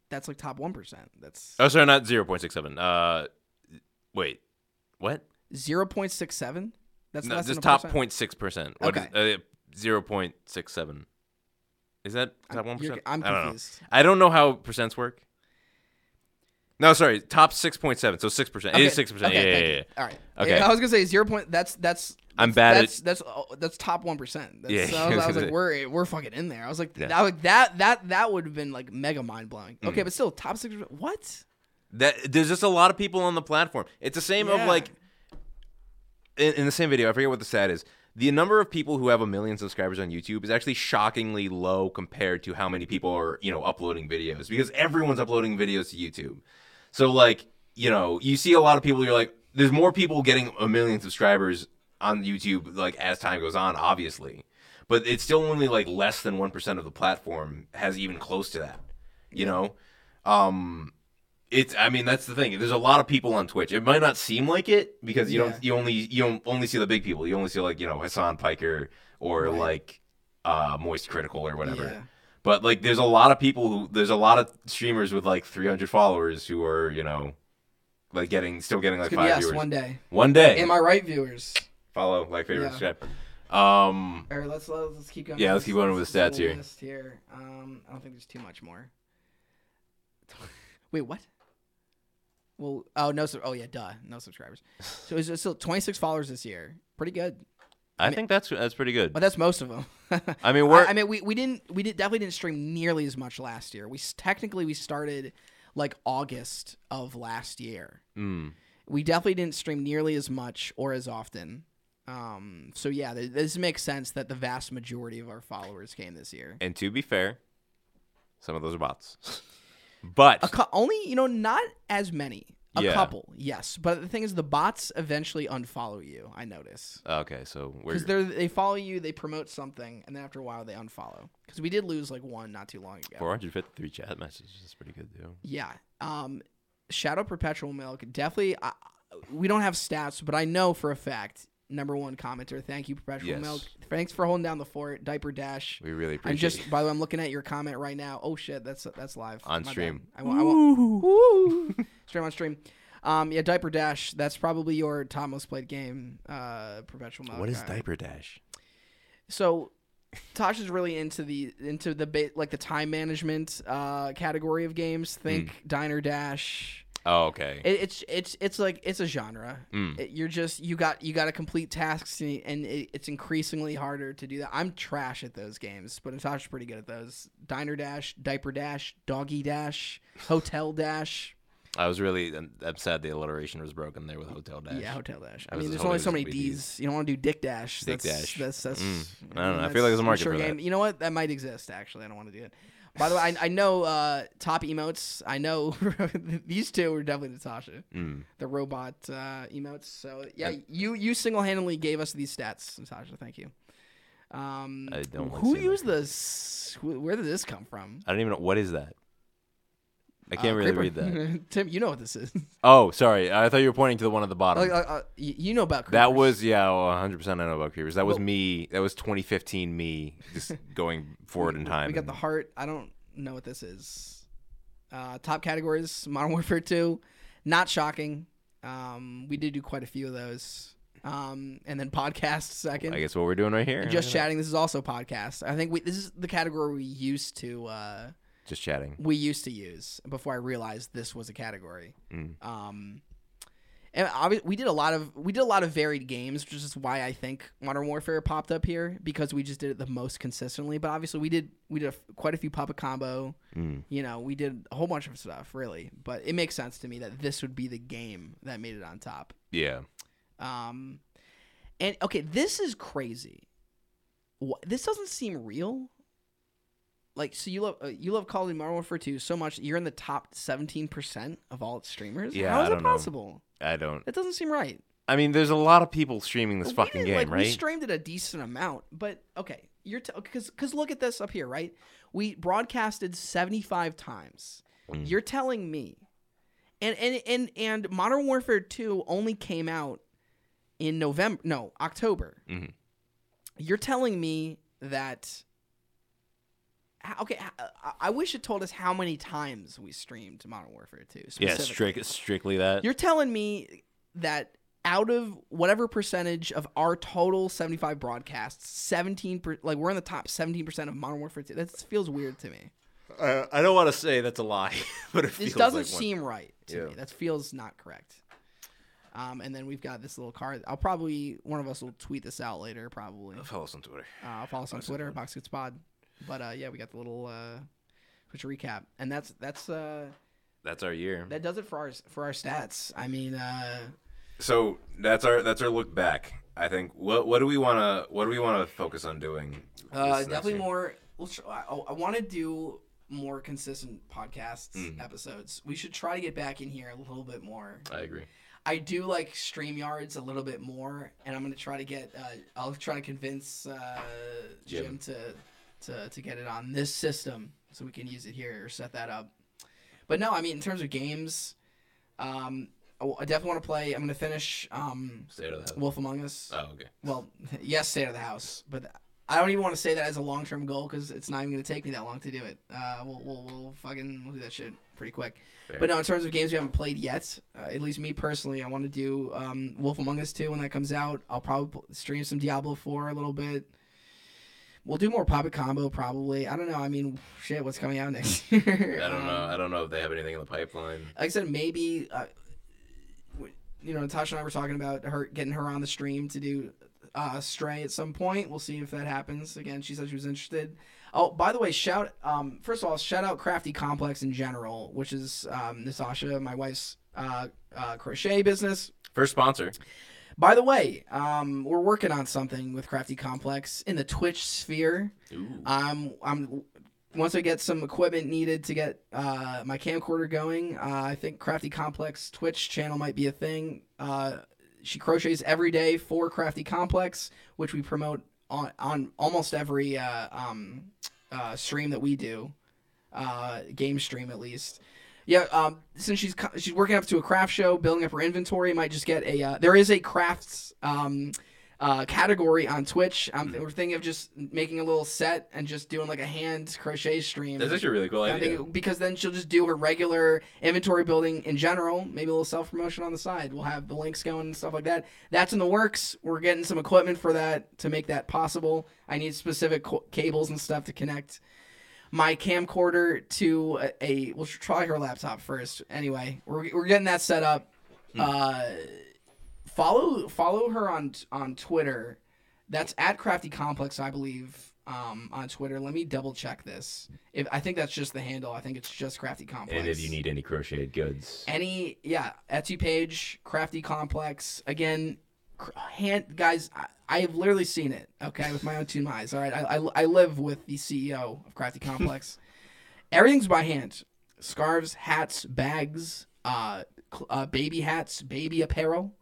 that's like top one percent. That's Oh, sorry, not zero point six seven. Uh, wait, what? zero point six seven. That's No, less just than top percent? 0.6 percent. What is Okay. uh, zero point six seven? Is that is that one you're- I'm I don't know. confused. I don't know how percents work. No, sorry, top six point seven. So six percent. It is six percent. Yeah, thank yeah, yeah. All right. Okay. Yeah, I was gonna say zero point. That's that's. I'm that's- bad at- That's that's oh, that's top one percent. Yeah, So I was, I was like, we're we're fucking in there. I was like, Yeah. that would- that that that would have been like mega mind blowing. Mm. Okay, but still top six. What? That there's just a lot of people on the platform. It's the same of like in, in the same video. I forget what the stat is. The number of people who have a million subscribers on YouTube is actually shockingly low compared to how many people are you know uploading videos because everyone's uploading videos to YouTube. So like you know you see a lot of people. You're like, there's more people getting a million subscribers on YouTube like as time goes on, obviously, but it's still only like less than one percent of the platform has even close to that. You know, um, it's I mean that's the thing. There's a lot of people on Twitch. It might not seem like it because you Yeah. don't you only you don't only see the big people. You only see like you know Hassan Piker or Right. like uh Moist Critical or whatever. Yeah. But like there's a lot of people who there's a lot of streamers with like 300 followers who are you know like getting still getting like five yes, viewers. one day. One day. Am I right, viewers? Follow, like, favorite, Yeah. subscribe. Um, All right, let's let's, keep going. Yeah, let's keep going with the stats here. here. Um, I don't think there's too much more. Wait, what? Well, oh no, sub- oh yeah, duh, no subscribers. So it's still 26 followers this year. Pretty good. I think that's that's pretty good. But that's most of them. I mean, we're I, I mean, we, we didn't we did definitely didn't stream nearly as much last year. We technically we started like August of last year. mm, We definitely didn't stream nearly as much or as often. Um, so yeah, th- this makes sense that the vast majority of our followers came this year. and to be fair, some of those are bots. but A cou- only you know not as many. A Yeah. couple, yes, but the thing is, the bots eventually unfollow you. I notice okay, so because they they follow you, they promote something, and then after a while they unfollow. Because we did lose like one not too long ago. 453 chat messages. is pretty good too. Yeah. Um, Shadow Perpetual Milk definitely. I we don't have stats, but I know for a fact. Number one commenter. Thank you, Professional Yes. Milk. Thanks for holding down the fort. Diaper Dash. We really appreciate. I'm appreciate. just. you. By the way, I'm looking at your comment right now. Oh shit, that's that's live On My stream. bad. I want. I want woo. stream on stream. Um, yeah, Diaper Dash. That's probably your top most played game. Uh, Perpetual Milk. What is diaper dash? so Tosh is really into the into the ba- like the time management uh, category of games. Think Hmm. Diner Dash. Oh, okay. It, it's it's it's like it's a genre. Mm. It- you're just you got you got to complete tasks and, and it, it's increasingly harder to do that. I'm trash at those games, but Natasha's pretty good at those. Diner Dash, Diaper Dash, Doggy Dash, Hotel Dash. I was really I'm, I'm sad the alliteration was broken there with hotel dash. Yeah, Hotel Dash. I, I mean, there's only so many was D's. You don't want to do Dick Dash. Dick that's, Dash. That's that's. Mm. I don't know. I feel like there's a market for that. game. You know what? That might exist. Actually, I don't want to do it. By the way, I, I know uh, top emotes. I know these two are definitely Natasha, Mm. the robot uh, emotes. So yeah, you you single handedly gave us these stats, Natasha. Thank you. Um, I don't who used this? Where did this come from? I don't even know what is that. I can't Uh, really Creeper. read that. Tim, you know what this is. Oh, sorry. I thought you were pointing to the one at the bottom. Like, uh, uh, y- you know about that was yeah, well, 100% I know about creepers. That was Well- me. That was 2015 me just going forward in time. We got the heart. I don't know what this is. Uh, top categories: Modern Warfare Two. Not shocking. Um, we did do quite a few of those. Um, and then podcast second. I guess what we're doing right here. And just chatting. This is also podcast. I think we this is the category we used to uh, Just chatting. we used to use before I realized this was a category. Mm. Um, and obvi- we did a lot of we did a lot of varied games, which is why I think Modern Warfare popped up here because we just did it the most consistently. But obviously, we did we did a, quite a few puppet combo. Mm. You know, we did a whole bunch of stuff really. But it makes sense to me that this would be the game that made it on top. Yeah. Um, and okay, this is crazy. wh- this doesn't seem real. Like, so you love uh, you love Call of Duty Modern Warfare 2 so much that you're in the top 17% of all its streamers. Yeah, how is I that don't know. possible? I don't. That doesn't seem right. I mean, there's a lot of people streaming this We fucking did, game, like, We streamed it a decent amount, but okay, you're because because look at this up here, right? We broadcasted 75 times. Mm. You're telling me, and and and and Modern Warfare 2 only came out in November, no October. Mhm. You're telling me that. H- Okay, I wish it told us how many times we streamed Modern Warfare 2. yeah, specifically. strict, strictly that. You're telling me that out of whatever percentage of our total 75 broadcasts, 17 per, like we're in the top 17% of Modern Warfare 2. That feels weird to me. Uh, I don't want to say that's a lie, but it This feels doesn't like one. seem right to Yeah. me. That feels not correct. Um, and then we've got this little card. I'll probably one of us will tweet this out later. Probably. Follow us on Twitter. Uh, I'll follow us on Twitter, Boxed Goods Pod. But uh, yeah, we got the little uh, Twitch recap, and that's that's uh, That's our year. that does it for our for our stats. I mean, uh, So that's our that's our look back. I think what what do we want to what do we want to focus on doing? Uh, definitely year? more. I, I want to do more consistent podcasts Mm. episodes. We should try to get back in here a little bit more. I agree. I do like stream yards a little bit more, and I'm gonna try to get. Uh, I'll try to convince uh, Jim, Jim. to, to to get it on this system so we can use it here or set that up. But no, I mean in terms of games, um, I definitely want to play. I'm gonna finish um, Stay of the house. Wolf Among Us. Oh, okay. Well, yes, out of the house, but I don't even want to say that as a long term goal because it's not even going to take me that long to do it. Uh, we'll, we'll, we'll fucking we'll do that shit pretty quick. Fair. But no, in terms of games we haven't played yet, uh, at least me personally, I want to do um, Wolf Among Us 2 when that comes out. I'll probably stream some Diablo 4 a little bit. We'll do more Puppet Combo probably. I don't know. I mean, shit, what's coming out next year? I don't know. I don't know if they have anything in the pipeline. like I said, maybe uh, you know, Natasha and I were talking about her getting her on the stream to do uh, Stray at some point. We'll see if that happens. Again, she said she was interested. Oh, by the way, shout um first of all, shout out Crafty Complex in general, which is um Natasha, my wife's uh, uh crochet business. First sponsor. By the way, um, we're working on something with Crafty Complex in the Twitch sphere. Um, I'm once I get some equipment needed to get uh, my camcorder going. Uh, I think Crafty Complex Twitch channel might be a thing. Uh, she crochets every day for Crafty Complex, which we promote on on almost every uh, um, uh, stream that we do, uh, game stream at least. Yeah, um, since she's she's working up to a craft show, building up her inventory, might just get a. Uh, there is a crafts um, uh, category on Twitch. Um, We're thinking of just making a little set and just doing like a hand crochet stream. That's actually a really cool I idea. think because then she'll just do her regular inventory building in general, maybe a little self promotion on the side. We'll have the links going and stuff like that. That's in the works. We're getting some equipment for that to make that possible. I need specific co- cables and stuff to connect my camcorder to a, a we'll try her laptop first. Anyway, we're, we're getting that set up. Uh, follow follow her on on Twitter. That's at Crafty Complex, I believe, um, on Twitter. Let me double check this. If I think that's just the handle, I think it's just Crafty Complex. And if you need any crocheted goods, any, yeah, Etsy page, Crafty Complex. Again, hand guys, I, I have literally seen it. Okay, with my own two eyes. All right, I, I, I live with the CEO of Crafty Complex. Everything's by hand: scarves, hats, bags, uh, uh, baby hats, baby apparel.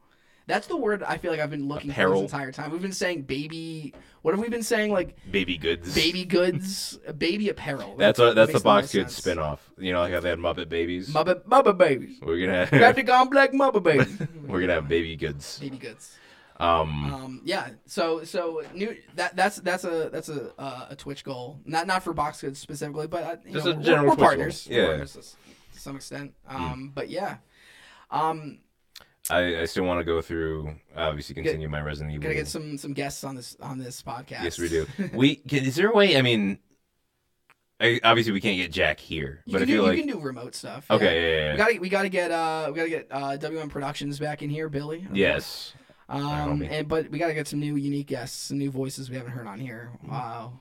That's the word I feel like I've been looking for Apparel. this entire time. We've been saying baby. What have we been saying? Like baby goods. baby goods, baby apparel. That's a, that's the box sense. spinoff. You know, like how they had Muppet babies. Muppet, Muppet babies. We're gonna have, Crafty Complex, Muppet babies. we're gonna have baby goods. baby goods. Um, Um, yeah. So so new that that's that's a that's a uh, a Twitch goal. Not not for Boxed Goods specifically, but uh, you Just know, a we're- general we're, goal. partners. We're Yeah. partners to, some extent. Um, but yeah. Um, I, I still want to go through. Obviously, continue my Resident Evil. gotta get some some guests on this on this podcast. Yes, we do. we can, is there a way? I mean, I, obviously we can't get Jack here, You but I can, do, feel you can do remote stuff. okay, yeah, yeah, We yeah. gotta we gotta get uh we gotta get uh WM Productions back in here, Billy. yes. Um, and but we gotta get some new unique guests, some new voices we haven't heard on here. Mm-hmm. Wow.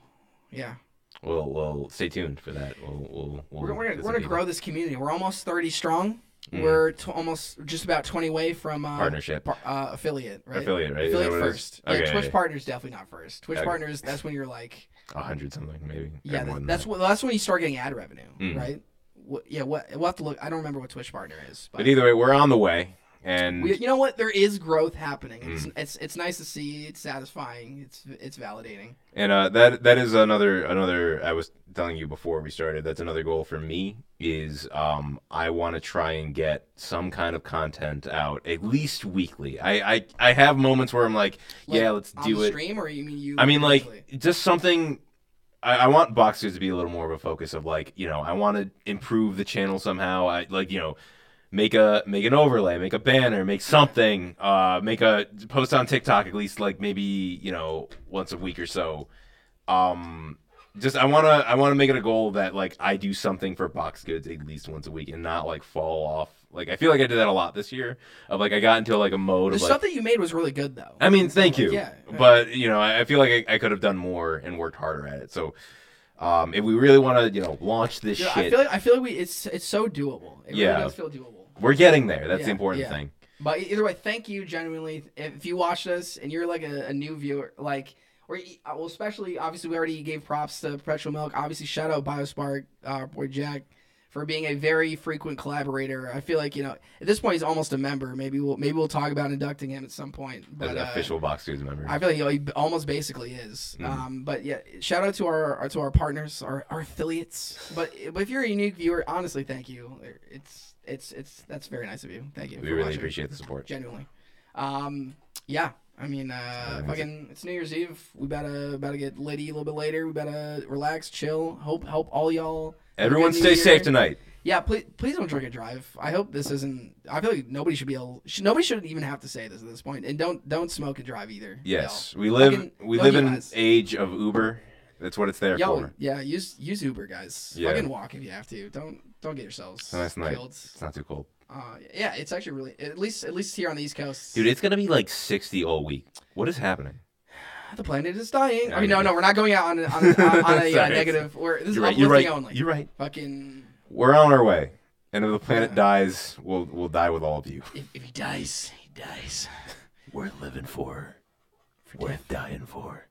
Yeah. Well, well, stay tuned for that. We'll, we'll, we'll We're, we're, gonna, we're gonna grow this community. We're almost 30 strong. we're t- almost just about 20 away from uh, Partnership. par- uh, affiliate, right? Affiliate, right? Affiliate what it is? first. Okay, yeah, Twitch partners definitely not first. Twitch Okay. partners, that's when you're like, A hundred something, maybe. yeah, that, that's that. what that's when you start getting ad revenue, Mm. right? What, yeah, what we'll have to look. I don't remember what Twitch partner is, but, But either way, we're on the way, and we, you know what? There is growth happening. Mm. It's, it's it's nice to see. It's satisfying. It's it's validating. And uh, that that is another another I was telling you before we started. That's another goal for me is um, I want to try and get some kind of content out at least weekly. I I, I have moments where I'm like, yeah, let's do it. Stream or you mean you? I mean, like just something. I, I want boxers to be a little more of a focus of like you know I want to improve the channel somehow. I like you know make a make an overlay, make a banner, make something, uh, make a post on TikTok at least like maybe you know once a week or so. Um, just I wanna I wanna make it a goal that like I do something for Boxed Goods at least once a week and not like fall off. Like I feel like I did that a lot this year. Of like I got into like a mode the of like stuff that you made was really good though. I mean, thank you. Yeah, right. But you know, I I feel like I, I could have done more and worked harder at it. So, um, if we really want to, you know, launch this Yeah, shit, I feel like I feel like we it's it's so doable. It Yeah. really does feel doable. We're getting there. That's the important yeah. thing. But either way, thank you genuinely. If you watch us and you're like a, a new viewer, like or uh, well, especially obviously we already gave props to Perpetual Milk. Obviously, shout out Biospark, uh, our boy Jack, for being a very frequent collaborator. I feel like you know at this point he's almost a member. Maybe we'll maybe we'll talk about inducting him at some point. As But an uh, official box dudes member. I feel like he almost basically is. Mm-hmm. Um, but yeah, shout out to our, our to our partners, our, our affiliates. But but if you're a unique viewer, honestly, thank you. It's it's it's that's very nice of you. Thank you. we really watching. appreciate the support. genuinely. Um, yeah. I mean, uh, fucking, it's New Year's Eve. We better better get litty a little bit later. We better relax, chill. Hope help all y'all. Everyone, stay safe tonight. Yeah, please please don't drink and drive. I hope this isn't. I feel like nobody should be able. Should, nobody should even have to say this at this point. And don't don't smoke and drive either. Yes, we live Fucking- we live in guys. age of Uber. That's what it's there Yo, for. yeah, use use Uber, guys. Yeah. Fucking walk if you have to. Don't don't get yourselves It's a nice night. killed. It's not too cold, Uh, yeah, it's actually really at least at least here on the East Coast. dude. It's gonna be like sixty all week. What is happening? the planet is dying. I I mean, no, no, we're not going out on, on, on, on a uh, negative. We're, this is You're right. uplifting You're right. only. You're right. Fucking, We're on our way, and if the planet Yeah. dies, we'll we'll die with all of you. if, if he dies, he dies. We're living for, we're dying for.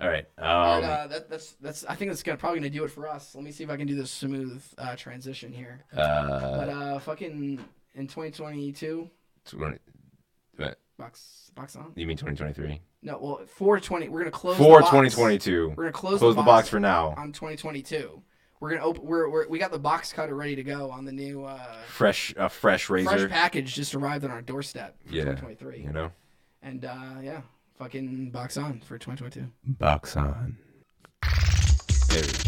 All right. But, Um, uh, that, that's that's. I think that's gonna probably gonna do it for us. Let me see if I can do this smooth uh, transition here. uh, But uh, fucking in 2022, twenty- what? box box on. you mean 2023? No, well, for 20, we're gonna close For 2022. We're gonna close, Close the, the box for now. on 2022. We're gonna open. We're, we're we got the box cutter ready to go on the new uh, Fresh, a fresh razor. fresh package just arrived on our doorstep for yeah. 2023. You know. And uh, yeah, fucking box on for 2022. Box on. There we go.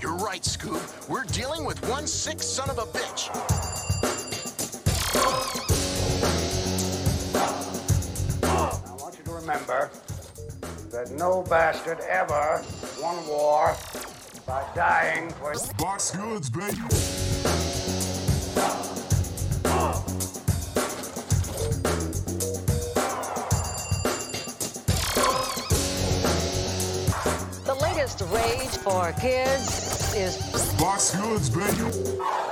You're right, Scoop. We're dealing with one sick son of a bitch. I want you to remember that no bastard ever won war by dying for Boxed Goods, baby. The latest rage for kids is Boxed Goods, baby.